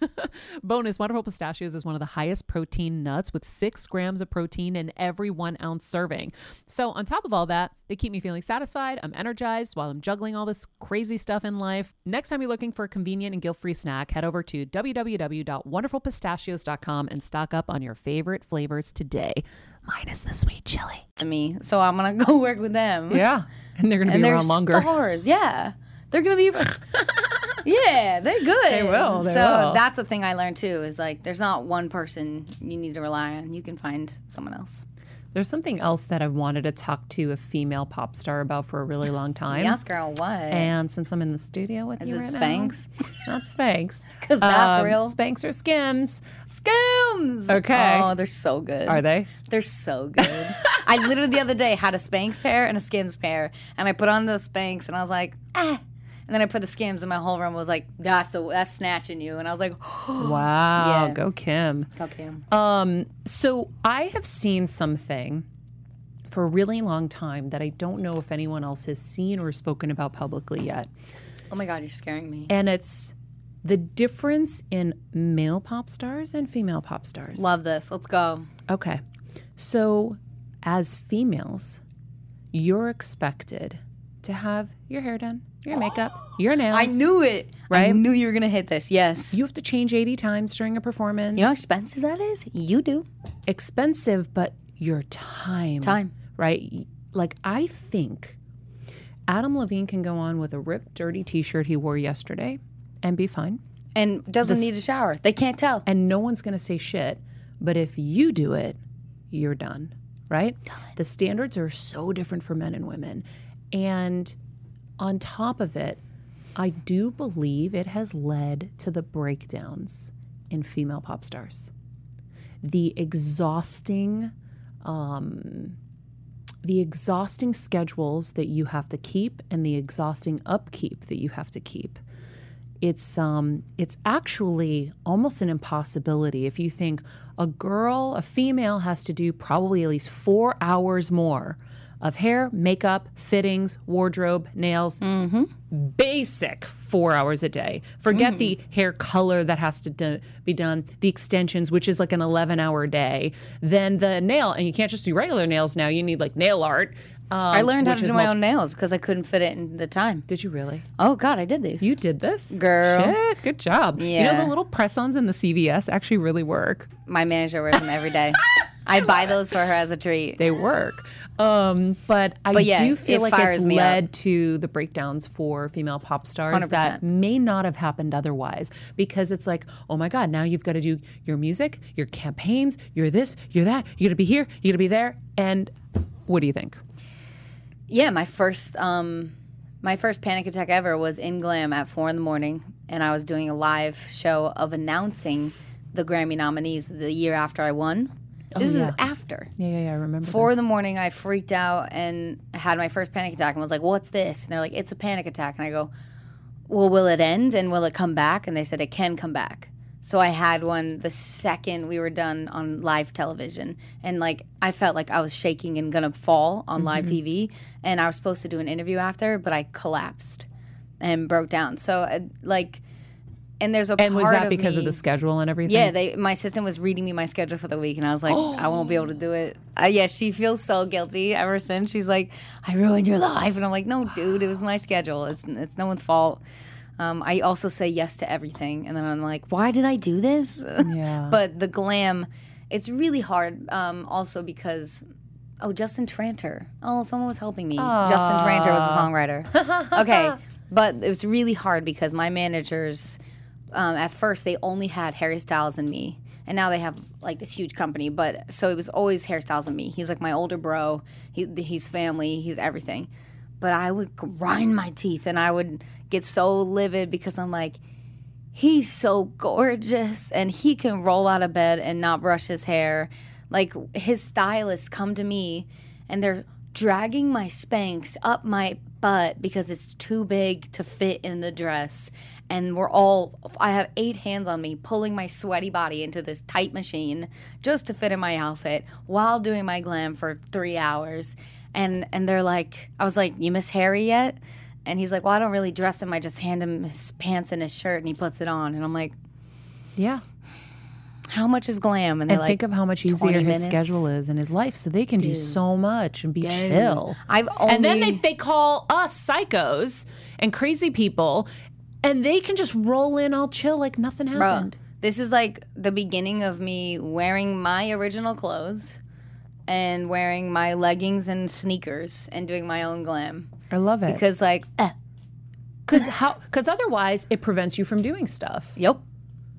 Bonus Wonderful Pistachios is one of the highest protein nuts with six grams of protein in every one ounce serving. So, on top of all that, they keep me feeling satisfied. I'm energized while I'm juggling all this crazy stuff in life. Next time you're looking for a convenient and guilt free snack, head over to www.wonderfulpistachios.com and stock up on your favorite flavors today, minus the sweet chili. me. So I'm gonna go work with them. Yeah, and they're gonna and be they're around longer. stars. Yeah, they're gonna be. yeah, they're good. They will, they so will. that's the thing I learned too. Is like there's not one person you need to rely on. You can find someone else. There's something else that I've wanted to talk to a female pop star about for a really long time. Yes, girl. What? And since I'm in the studio with Is you it right Spanx? now, not Spanx, 'Cause that's Um, real. Spanx or Skims? Skims. Okay. Oh, they're so good. Are they? They're so good. I literally the other day had a Spanx pair and a Skims pair, and I put on the Spanx, and I was like, ah. And then I put the Skims, and my whole room was like, that's so that's snatching you, and I was like, Wow, Yeah. go Kim. okay. Um, so I have seen something for a really long time that I don't know if anyone else has seen or spoken about publicly yet. Oh my god, you're scaring me. And it's the difference in male pop stars and female pop stars. Love this. Let's go. Okay. So, as females, you're expected to have your hair done, your makeup, your nails. I knew it. Right? I knew you were gonna hit this. Yes. You have to change 80 times during a performance. You know how expensive that is? You do. expensive, but your time. Time. Right? Like, I think Adam Levine can go on with a ripped, dirty t shirt he wore yesterday and be fine. And doesn't need a shower. They can't tell. And no one's going to say shit. But if you do it, you're done. Right? Done. The standards are so different for men and women. And on top of it, I do believe it has led to the breakdowns in female pop stars. The exhausting, um, the exhausting schedules that you have to keep and the exhausting upkeep that you have to keep. It's um it's actually almost an impossibility if you think a girl, a female has to do probably at least 4 hours more of hair, makeup, fittings, wardrobe, nails. Basic 4 hours a day. Forget the hair color that has to do, be done, the extensions which is like an 11-hour day. Then the nail and you can't just do regular nails now. You need like nail art. Um, I learned how to do my multi- own nails because I couldn't fit it in the time. Did you really? Oh God, I did these. You did this? Girl. Shit, good job. You know, Yeah. the little press ons in the CVS actually really work. my manager wears them every day. I buy those for her as a treat. They work. Um, but I But yeah, do feel it like it's led up. to the breakdowns for female pop stars 100%. that may not have happened otherwise because it's like, oh my God, now you've got to do your music, your campaigns, you're this, you're that, you got to be here, you got to be there. And what do you think? Yeah, my first um my first panic attack ever was in Glam at four in the morning, and I was doing a live show of announcing the Grammy nominees the year after I won. This yeah. is after. Yeah, yeah, yeah. I remember. Four in the morning, I freaked out and had my first panic attack and was like, What's this? And they're like, It's a panic attack. And I go, Well, will it end and will it come back? And they said it can come back. So I had one the second we were done on live television. And like, I felt like I was shaking and gonna fall on live TV. And I was supposed to do an interview after, but I collapsed and broke down. So, uh, like, and there's a And was that of because me, of the schedule and everything? Yeah, they my assistant was reading me my schedule for the week, and I was like, I won't be able to do it. Uh, yeah, she feels so guilty ever since. She's like, I ruined your life, and I'm like, no, dude, it was my schedule. It's it's no one's fault. Um, I also say yes to everything, and then I'm like, why did I do this? Yeah. but the glam, it's really hard. Um, also because. Oh, Justin Tranter. Oh, someone was helping me. Justin Tranter was a songwriter. okay, but it was really hard because my managers, um, at first, they only had Harry Styles and me, and now they have like this huge company. But so it was always Harry Styles and me. He's like my older bro. He, he's family. He's everything. But I would grind my teeth, and I would get so livid because I'm like, he's so gorgeous and he can roll out of bed and not brush his hair. Like his stylists come to me and they're dragging my Spanx up my butt because it's too big to fit in the dress. And we're all, I have eight hands on me pulling my sweaty body into this tight machine just to fit in my outfit while doing my glam for three hours. And, and they're like, I was like, You miss Harry yet? And he's like, Well, I don't really dress him. I just hand him his pants and his shirt and he puts it on. And I'm like, Yeah. How much is glam? And they're And like, think of how much easier his minutes. schedule is in his life, so they can do so much and be chill. I've only. and then they, they call us psychos and crazy people, and they can just roll in all chill like nothing happened. this is like the beginning of me wearing my original clothes and wearing my leggings and sneakers and doing my own glam. I love it Because, like, eh, because how because otherwise it prevents you from doing stuff. Yep.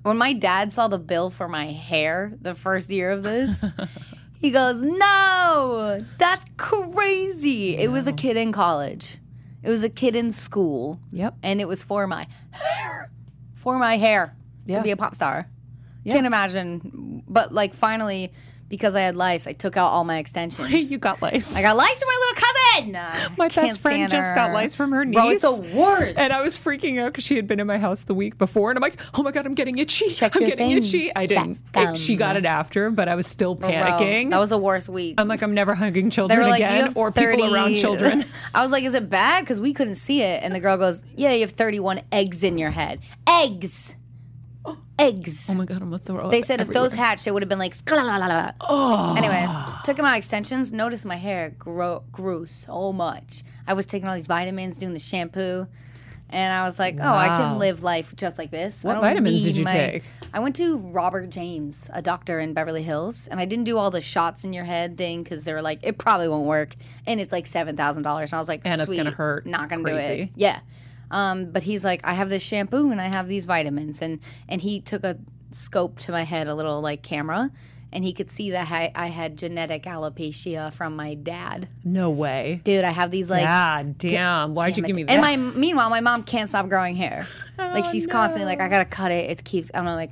When my dad saw the bill for my hair the first year of this, he goes, No, that's crazy. It was a kid in college, it was a kid in school, Yep. and it was for my hair. For my hair Yeah. to be a pop star. Can't imagine. But, like, finally, because I had lice, I took out all my extensions. you got lice. I got lice from my little cousin. Uh, My best friend just got lice from her niece. Bro, it's the worst. And I was freaking out because she had been in my house the week before, and I'm like, "Oh my god, I'm getting itchy! Check I'm getting things. itchy!" I Check didn't. It- she got it after, but I was still Bro, panicking. that was the worst week. I'm like, I'm never hugging children like, again, or 30 people around children. I was like, is it bad? Because we couldn't see it. And the girl goes, yeah, you have 31 eggs in your head. Eggs. Eggs. oh my god, I'm gonna throw. They said if those hatched, it would have been like. "Skla-la-la-la-la." Oh. Anyways, took out extensions. Noticed my hair grow, grew so much. I was taking all these vitamins, doing the shampoo, and I was like, "Oh, I Wow. can live life just like this." What I don't vitamins need did you my- take? I went to Robert James, a doctor in Beverly Hills, and I didn't do all the shots in your head thing because they were like, "It probably won't work," and it's like seven thousand dollars. And I was like, And it's "Sweet, gonna hurt Not gonna do crazy. it." Yeah. Um, but he's like, I have this shampoo and I have these vitamins, and and he took a scope to my head, a little like camera, and he could see that I, I had genetic alopecia from my dad. No way. Dude, I have these like. God damn! Why'd you damn give me that? And my meanwhile, my mom can't stop growing hair. Oh, like Oh, she's constantly like, I gotta cut it. It keeps. I'm like,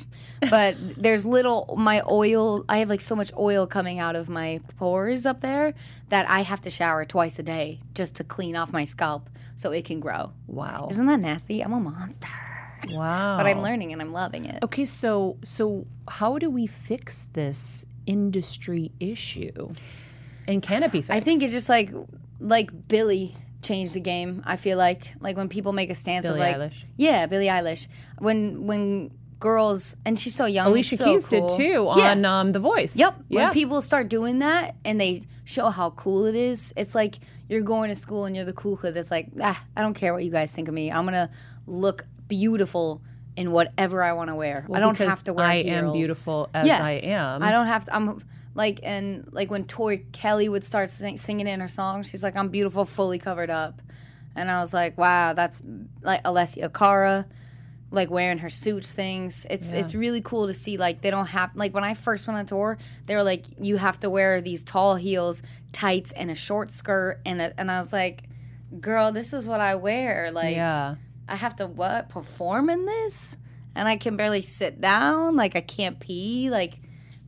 but there's little my oil. I have like so much oil coming out of my pores up there that I have to shower twice a day just to clean off my scalp so it can grow. wow. Isn't that nasty? I'm a monster. Wow. But I'm learning and I'm loving it. Okay, so so how do we fix this industry issue? And can it be fixed? I think it's just like like Billie changed the game. I feel like like when people make a stance Billie of like Eilish. yeah, Billie Eilish. When when girls and she's so young, Alicia so Keys cool. did too Yeah. on um, The Voice. Yep. Yeah. When people start doing that and they show how cool it is, it's like you're going to school and you're the cool kid that's like, ah, I don't care what you guys think of me. I'm gonna look beautiful in whatever I want to wear. I don't have to wear. I am beautiful as Yeah. I am. I don't have to. I'm like, and like when Tori Kelly would start sing, singing in her song, she's like, "I'm beautiful, fully covered up," and I was like, "Wow, that's like Alessia Cara." Like wearing her suits, things. It's it's really cool to see. Like they don't have like when I first went on tour, they were like, you have to wear these tall heels, tights, and a short skirt, and a, and I was like, girl, this is what I wear. Like yeah. I have to what perform in this, and I can barely sit down. Like I can't pee. Like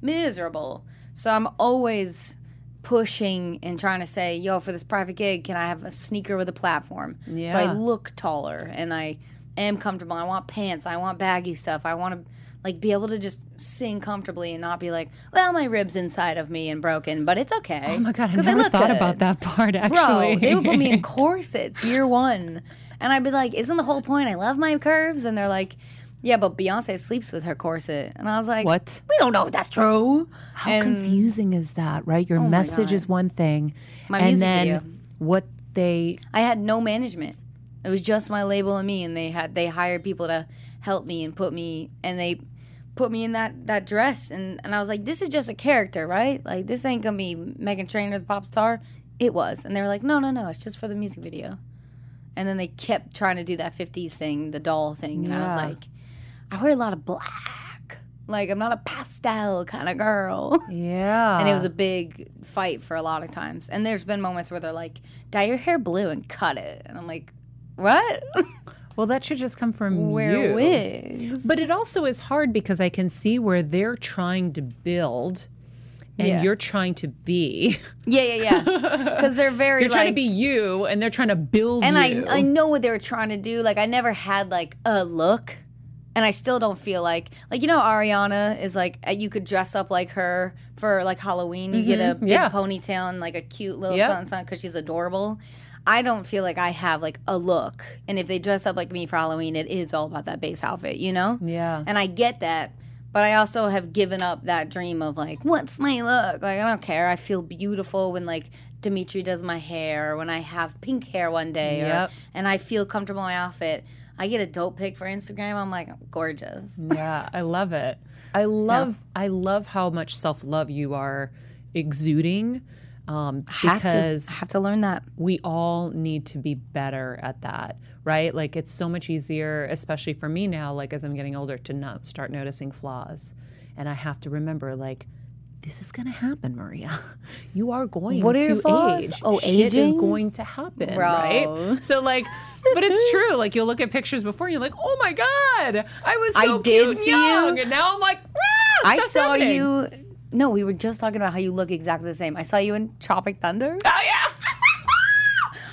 miserable. So I'm always pushing and trying to say, "Yo, for this private gig, can I have a sneaker with a platform?" So I look taller and I am comfortable. I want pants. I want baggy stuff. I want to like be able to just sing comfortably and not be like, "Well, my ribs inside of me and broken, but it's okay." Oh my god, I never look thought good. about that part Bro, actually. they would put me in corsets year one. And I'd be like, isn't the whole point I love my curves? And they're like, Yeah, but Beyonce sleeps with her corset, and I was like, What? We don't know if that's true. How And- confusing is that, right? Your oh my message is one thing, My and music then video. what they I had no management. It was just my label and me, and they had they hired people to help me and put me and they put me in that that dress, and and I was like, this is just a character, right? Like this ain't gonna be Meghan Trainor, the pop star. It was, and they were like, no, no, no, it's just for the music video. And then they kept trying to do that '50s thing, the doll thing, and I was Yeah. like, I wear a lot of black. Like I'm not a pastel kind of girl. yeah, and it was a big fight for a lot of times. And there's been moments where they're like, "Dye your hair blue and cut it," and I'm like, "What? well, that should just come from Wear you. wigs?" But it also is hard because I can see where they're trying to build, and Yeah. you're trying to be. Yeah, yeah, yeah. Because they're very You're trying to be you, and they're trying to build and you. I I know what they were trying to do. Like I never had like a look. And I still don't feel like like you know Ariana is like uh, you could dress up like her for like Halloween. You get a big yeah. ponytail and like a cute little Yep. something something because she's adorable. I don't feel like I have like a look. And if they dress up like me for Halloween, it is all about that base outfit, you know? yeah. And I get that, but I also have given up that dream of like, what's my look? Like I don't care. I feel beautiful when like Dimitri does my hair, or when I have pink hair one day, or, and I feel comfortable in my outfit. I get a dope pic for Instagram. I'm like, gorgeous. yeah, I love it. I love I love how much self love you are exuding. Um, Have because to, I have to learn that. we all need to be better at that, right? Like it's so much easier, especially for me now, like as I'm getting older, to not start noticing flaws. And I have to remember, like, this is gonna happen, Maria. You are going What are to flaws? age. Oh, Shit is going to happen, Bro. right? So like, but it's true. Like you'll look at pictures before, and you're like, oh my god, I was I so did cute and see young, you. and now I'm like, ah, I saw happening. you. No, we were just talking about how you look exactly the same. I saw you in Tropic Thunder. Oh yeah.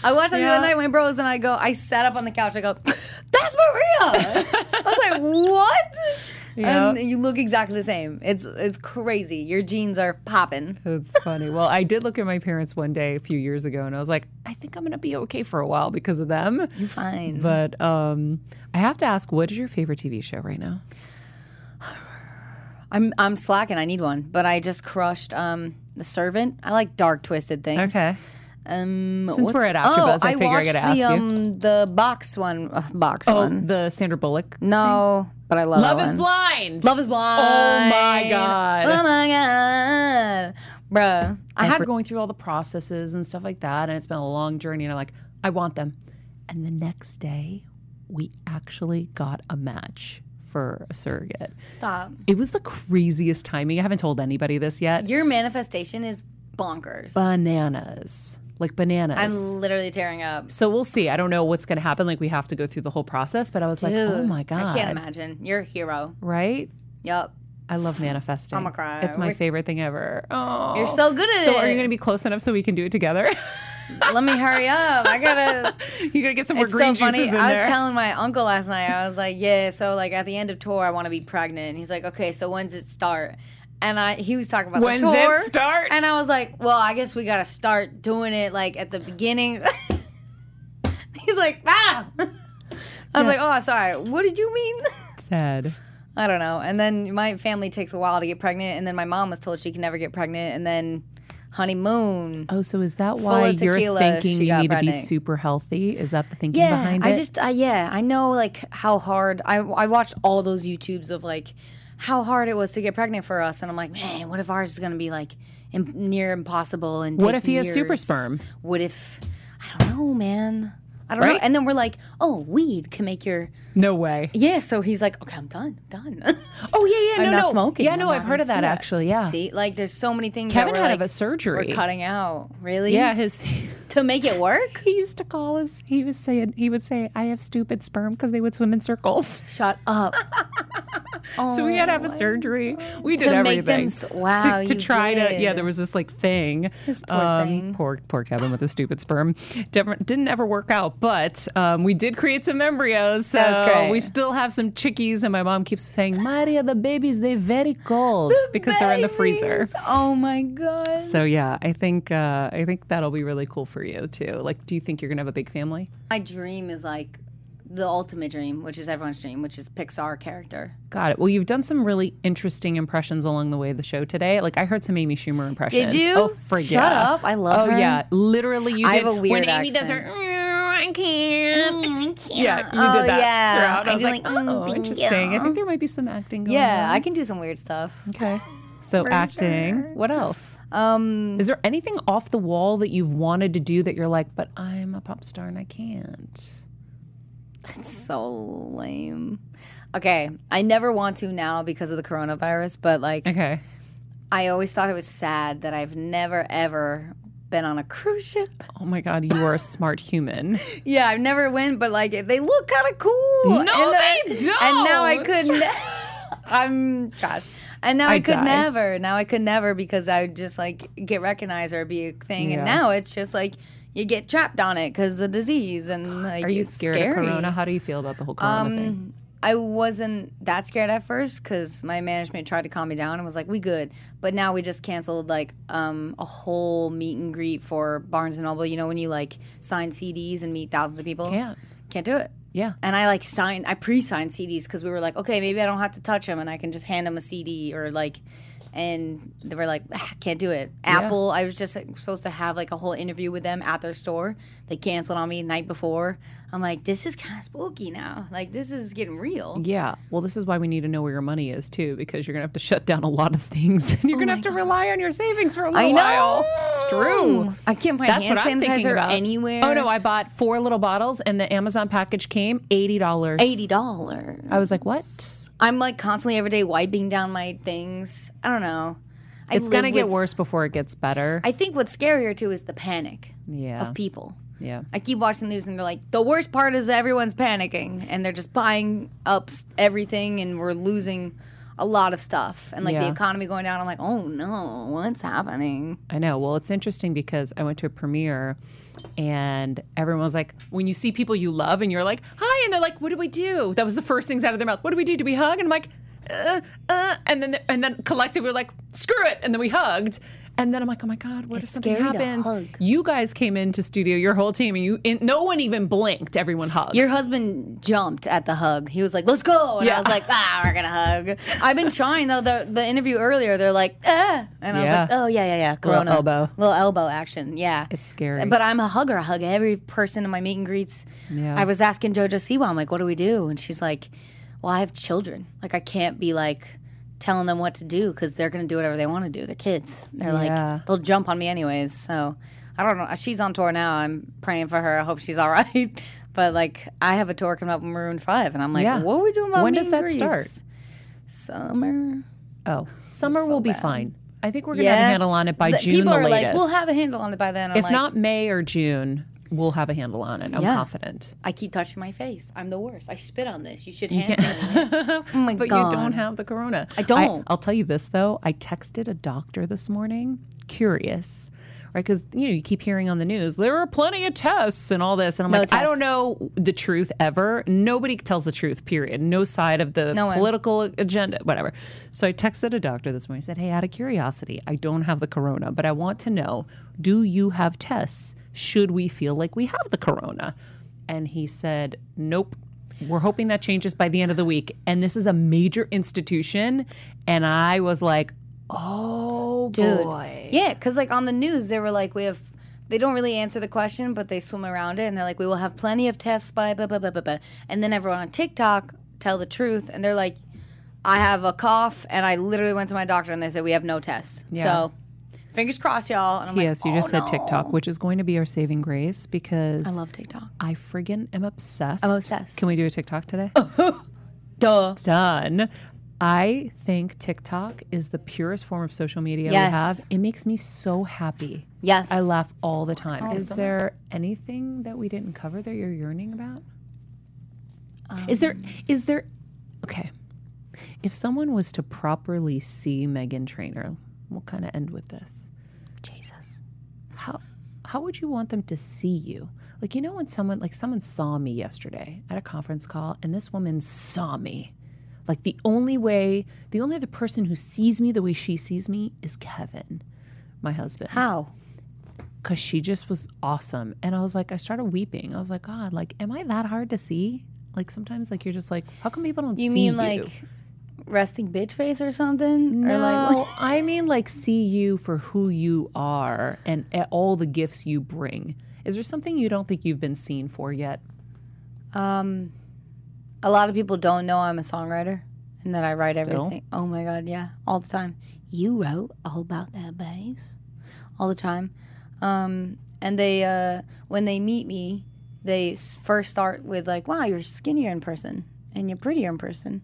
I watched that the other night my bros, and I go, I sat up on the couch. I go, "That's Maria." I was like, "What?" Yeah. And you look exactly the same. It's it's crazy. Your jeans are popping. It's funny. Well, I did look at my parents one day a few years ago, and I was like, I think I'm gonna be okay for a while because of them. You're fine. But um, I have to ask, what is your favorite TV show right now? I'm I'm slacking. I need one, but I just crushed um The Servant. I like dark, twisted things. Um, Since we're at AfterBuzz, oh, I figure I watched gotta ask the, you. Um, the box one. Uh, box Oh, one. the Sandra Bullock. No, but I love Love is one. Blind. Love is blind. Oh my God. Oh my god, bruh. I I had had going through all the processes and stuff like that, and it's been a long journey. And I'm like, I want them. And the next day, we actually got a match for a surrogate. stop. It was the craziest timing. I haven't told anybody this yet. Your manifestation is bonkers. Bananas, like bananas. I'm literally tearing up. So we'll see. I don't know what's going to happen. Like we have to go through the whole process. But I was like, oh my god, I can't imagine. You're a hero. right? Yup. I love manifesting. I'ma cry. It's my We're- favorite thing ever. Oh, You're so good at So it. So are you going to be close enough so we can do it together? Let me hurry up. I gotta. you got to get some more It's green so funny. juices in I was there. telling my uncle last night. I was like, "Yeah, so like at the end of tour, I want to be pregnant." And he's like, "Okay, so when's it start?" And I he was talking about When's the tour. it start? And I was like, "Well, I guess we gotta start doing it like at the beginning." he's like, "Ah." I was like, "Oh, sorry. What did you mean?" Sad. I don't know. And then my family takes a while to get pregnant, and then my mom was told she can never get pregnant, and then honeymoon. Oh, so is that why you're tequila, thinking you need to be super healthy? Is that the thinking Yeah, behind it? I just, I, yeah, I know like how hard. I I watched all those YouTubes of like how hard it was to get pregnant for us, and I'm like, man, what if ours is gonna be like Im- near impossible? And What if he has super sperm? What if I don't know, man. I don't know. And then we're like, oh, weed can make your no way. yeah. So he's like, okay, I'm done, done. Oh yeah, yeah. No, I'm not no. smoking. Yeah, I'm no, not I've heard of that actually. Yeah. See, like there's so many things Kevin that had like, a surgery. We're cutting out. Really? Yeah, his. To make it work? He used to call us. He was saying he would say, "I have stupid sperm" because they would swim in circles. Shut up. so we had to have a surgery. We did To everything make them wow, to, to try to. Yeah, there was this like thing. Um, This poor thing. Poor poor Kevin with the stupid sperm. Didn't, didn't ever work out, but um, we did create some embryos. So great. we still have some chickies, and my mom keeps saying, "Maria, the babies, they're very cold because they're in the freezer." Oh my god. So yeah, I think uh, I think that'll be really cool for you too. Like, do you think you're gonna have a big family? My dream is like the ultimate dream, which is everyone's dream, which is Pixar character. Got it. Well, you've done some really interesting impressions along the way of the show today. Like I heard some Amy Schumer impressions. Did you? Oh, frig Shut yeah. up. I love oh, her. yeah. Literally, you I did. have a weird when Amy does her, accent. "Mm, I can't. Yeah, you Oh, did that yeah. throughout. I I was like, like, mm, oh, interesting. I think there might be some acting going Yeah, on. I can do some weird stuff. Okay. So acting. What else? Um, Is there anything off the wall that you've wanted to do that you're like, but I'm a pop star and I can't? it's so lame. Okay, I never want to now because of the coronavirus, but like Okay. I always thought it was sad that I've never ever been on a cruise ship. Oh my God, you are a smart human. Yeah, I've never went, but like they look kind of cool. No, and, I- they And now I don't. could. Ne- I'm gosh. And now I, I could die. never. Now I could never because I would just like get recognized or be a thing. Yeah. And now it's just like you get trapped on it because the disease and like Are you scared scary. of Corona? How do you feel about the whole Corona um, thing? I wasn't that scared at first because my management tried to calm me down and was like, "We good," but now we just canceled like um, a whole meet and greet for Barnes and Noble. You know when you like sign CDs and meet thousands of people? Can't. can't do it. Yeah. And I like signed, I pre-signed CDs because we were like, okay, maybe I don't have to touch them and I can just hand them a CD or like, and they were like, ah, can't do it. Apple, I was just like, supposed to have like a whole interview with them at their store. They canceled on me the night before. I'm like, this is kind of spooky now. Like this is getting real. Yeah. Well, this is why we need to know where your money is too, because you're gonna have to shut down a lot of things, and you're gonna have to rely on your savings for a little I while. know. It's true. I can't find That's hand what I'm thinking sanitizer anywhere. Oh no, I bought four little bottles, and the Amazon package came eighty dollars. eighty dollars. I was like, what? I'm like constantly every day wiping down my things. I don't know. I It's gonna get with- worse before it gets better. I think what's scarier too is the panic yeah. of people. yeah. I keep watching the news and they're like, the worst part is everyone's panicking and they're just buying up everything and we're losing a lot of stuff and like the economy going down. I'm like, oh no, what's happening? I know. Well, it's interesting because I went to a premiere and everyone was like, when you see people you love and you're like, hi, and they're like, what do we do? That was the first things out of their mouth. What do we do? Do we hug? And I'm like, uh, uh, and then and then collectively we're like, screw it, and then we hugged. And then I'm like, oh my god, what if something happens? You guys came into studio, your whole team, and you, and no one even blinked. Everyone hugged. Your husband jumped at the hug. He was like, let's go. And Yeah. I was like, ah, we're going to hug. I've been trying though. The, the interview earlier, they're like, ah. And I was like, oh, yeah, yeah, yeah. Little Corona. elbow. Little elbow action. Yeah. It's scary. But I'm a hugger. I hug every person in my meet and greets. Yeah. I was asking JoJo Siwa, I'm like, what do we do? And she's like, well, I have children. Like, I can't be like telling them what to do because they're going to do whatever they want to do. They're kids. They're Yeah. like, they'll jump on me anyways. So I don't know. She's on tour now. I'm praying for her. I hope she's all right. But like, I have a tour coming up with Maroon 5. And I'm like, Yeah. what are we doing about When meet does and that start? Summer. oh, summer will be fine. I think we're gonna have a handle on it by The- June, People the are latest. like, we'll have a handle on it by then. I'm if like, not May or June, we'll have a handle on it. I'm Yeah. confident. I keep touching my face. I'm the worst. I spit on this. You should hand sanitize it. Oh my But god! you don't have the corona. I don't. I, will tell you this though. I texted a doctor this morning, curious, right? Because you know you keep hearing on the news there are plenty of tests and all this, and I'm No like, I don't know the truth ever. Nobody tells the truth. Period. No side of the No one. political agenda, whatever. So I texted a doctor this morning. I said, Hey, out of curiosity, I don't have the corona, but I want to know: Do you have tests? Should we feel like we have the corona? And he said, Nope. We're hoping that changes by the end of the week. And this is a major institution. And I was like, oh, Dude. boy. Yeah, because like on the news, they were like, we have. They don't really answer the question, but they swim around it, and they're like, we will have plenty of tests by blah blah blah blah blah. And then everyone on TikTok tell the truth, and they're like, I have a cough, and I literally went to my doctor, and they said we have no tests. Yeah. So, fingers crossed, y'all. And I'm like, Yes, you just "Oh, said no." TikTok, which is going to be our saving grace because I love TikTok. I friggin' am obsessed. I'm obsessed. Can we do a TikTok today? Duh. Done. I think TikTok is the purest form of social media Yes. we have. It makes me so happy. Yes. I laugh all the time. Is there anything that we didn't cover that you're yearning about? is there um. is there okay. If someone was to properly see Meghan Trainor, we'll kind of end with this. Jesus. How how would you want them to see you? Like you know when someone like someone saw me yesterday at a conference call and this woman saw me. Like the only way, the only other person who sees me the way she sees me is Kevin, my husband. How? because she just was awesome. And I was like, I started weeping. I was like, God, like, am I that hard to see? Like sometimes, like you're just like, how come people don't You see mean you? like resting bitch face or something? No, Or like I mean like see you for who you are and a- all the gifts you bring. Is there something you don't think you've been seen for yet? Um, a lot of people don't know I'm a songwriter and that I write Still? everything. Oh my god, yeah, all the time. You wrote all about that bass, all the time. Um, and they, uh, when they meet me, they first start with like, "Wow, you're skinnier in person and you're prettier in person,"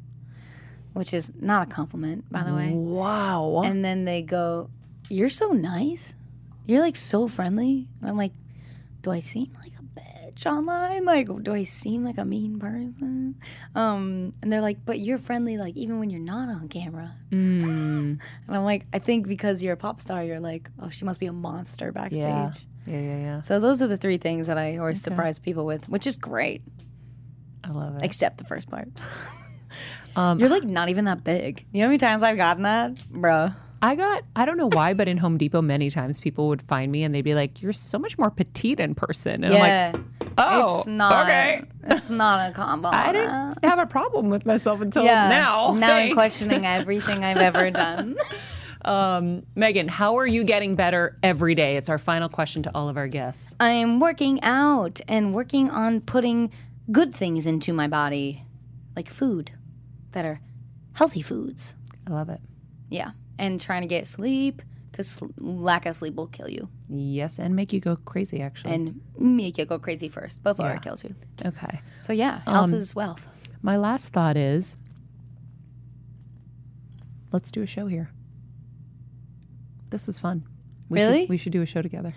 which is not a compliment, by the way. Wow. And then they go, "You're so nice. You're like so friendly." And I'm like, "Do I seem like a bitch online? Like, do I seem like a mean person?" Um, and they're like, "But you're friendly, like even when you're not on camera." Mm, And I'm like, "I think because you're a pop star, you're like, oh, she must be a monster backstage." yeah. Yeah, yeah, yeah. So those are the three things that I always surprise people with, which is great, I love it. except the first part. Um, You're like not even that big. You know how many times I've gotten that, bro? I got, I don't know why, but in Home Depot, many times people would find me and they'd be like, you're so much more petite in person. And yeah. I'm like, oh, it's not. okay. It's not a combo. I didn't have a problem with myself until Yeah. now. Now I'm questioning everything I've ever done. Um, Meghan, how are you getting better every day? It's our final question to all of our guests. I'm working out and working on putting good things into my body, like food that are healthy foods. I love it. Yeah. And trying to get sleep because lack of sleep will kill you Yes, and make you go crazy, actually. and make you go crazy first before Yeah. it kills you. okay. So, yeah, health Um, is wealth. My last thought is let's do a show here. This was fun. We Really? Should, we should do a show together.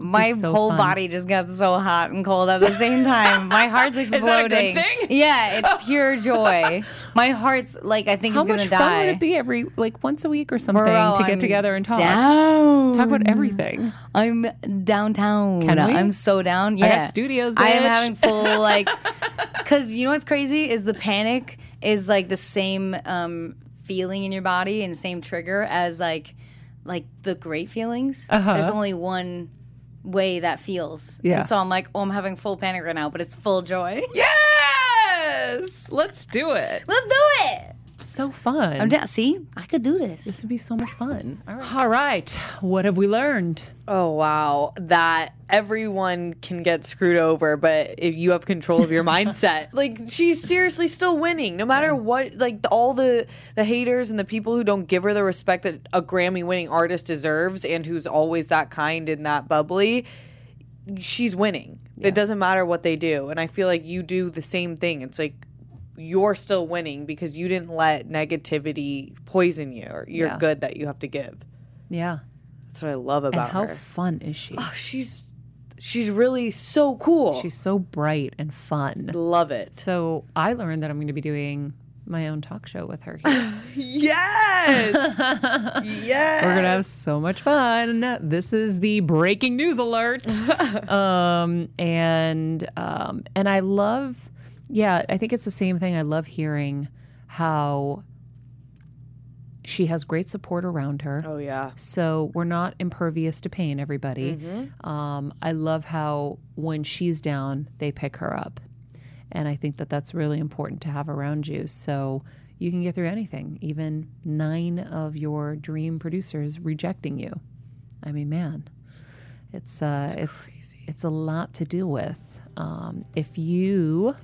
My so whole fun. body just got so hot and cold at the same time. My heart's that a good exploding. Yeah, it's pure joy. My heart's like I think How it's gonna much fun would it be every like once a week or something Bro, to get I'm together and talk? Down. Talk about everything. I'm downtown. Can we? I'm so down. Yeah. I got studios, I am having full like, because you know what's crazy is the panic is like the same um, feeling in your body and same trigger as like, like the great feelings. Uh-huh. There's only one way that feels. Yeah. And so I'm like, oh, I'm having full panic right now, but it's full joy. Yes, let's do it. Let's do it. So fun. I'm down. See, I could do this. this would be so much fun. All right. All right. What have we learned? Oh wow, that everyone can get screwed over, but if you have control of your mindset, like she's seriously still winning, no matter what. Like all the the haters and the people who don't give her the respect that a Grammy winning artist deserves, and who's always that kind and that bubbly, she's winning. It doesn't matter what they do, and I feel like you do the same thing. It's like you're still winning because you didn't let negativity poison you, or you're Yeah. good that you have to give. Yeah. That's what I love And about how her How fun is she? oh, she's she's really so cool. She's so bright and fun. Love it. So I learned that I'm going to be doing my own talk show with her. Here. Yes. yes. We're gonna have so much fun. This is the breaking news alert, um, and um, and I love, yeah, I think it's the same thing. I love hearing how she has great support around her. Oh yeah. So we're not impervious to pain, everybody. Um, I love how when she's down, they pick her up. And I think that that's really important to have around you. So you can get through anything, even nine of your dream producers rejecting you. I mean, man, it's uh, it's it's a lot to deal with. Um, if you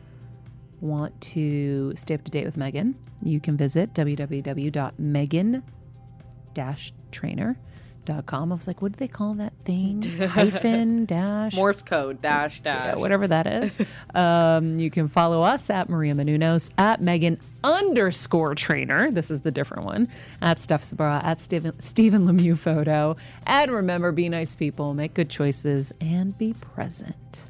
want to stay up to date with Meghan, you can visit www.meghan-trainor.com. I was like, what do they call that thing? Hyphen dash Morse code dash dash. yeah, whatever that is. um, you can follow us at Maria Menounos, at Meghan underscore trainor. This is the different one. At Steph Sabra, at Stephen, Stephen Lemieux photo. And remember, be nice people, make good choices, and be present.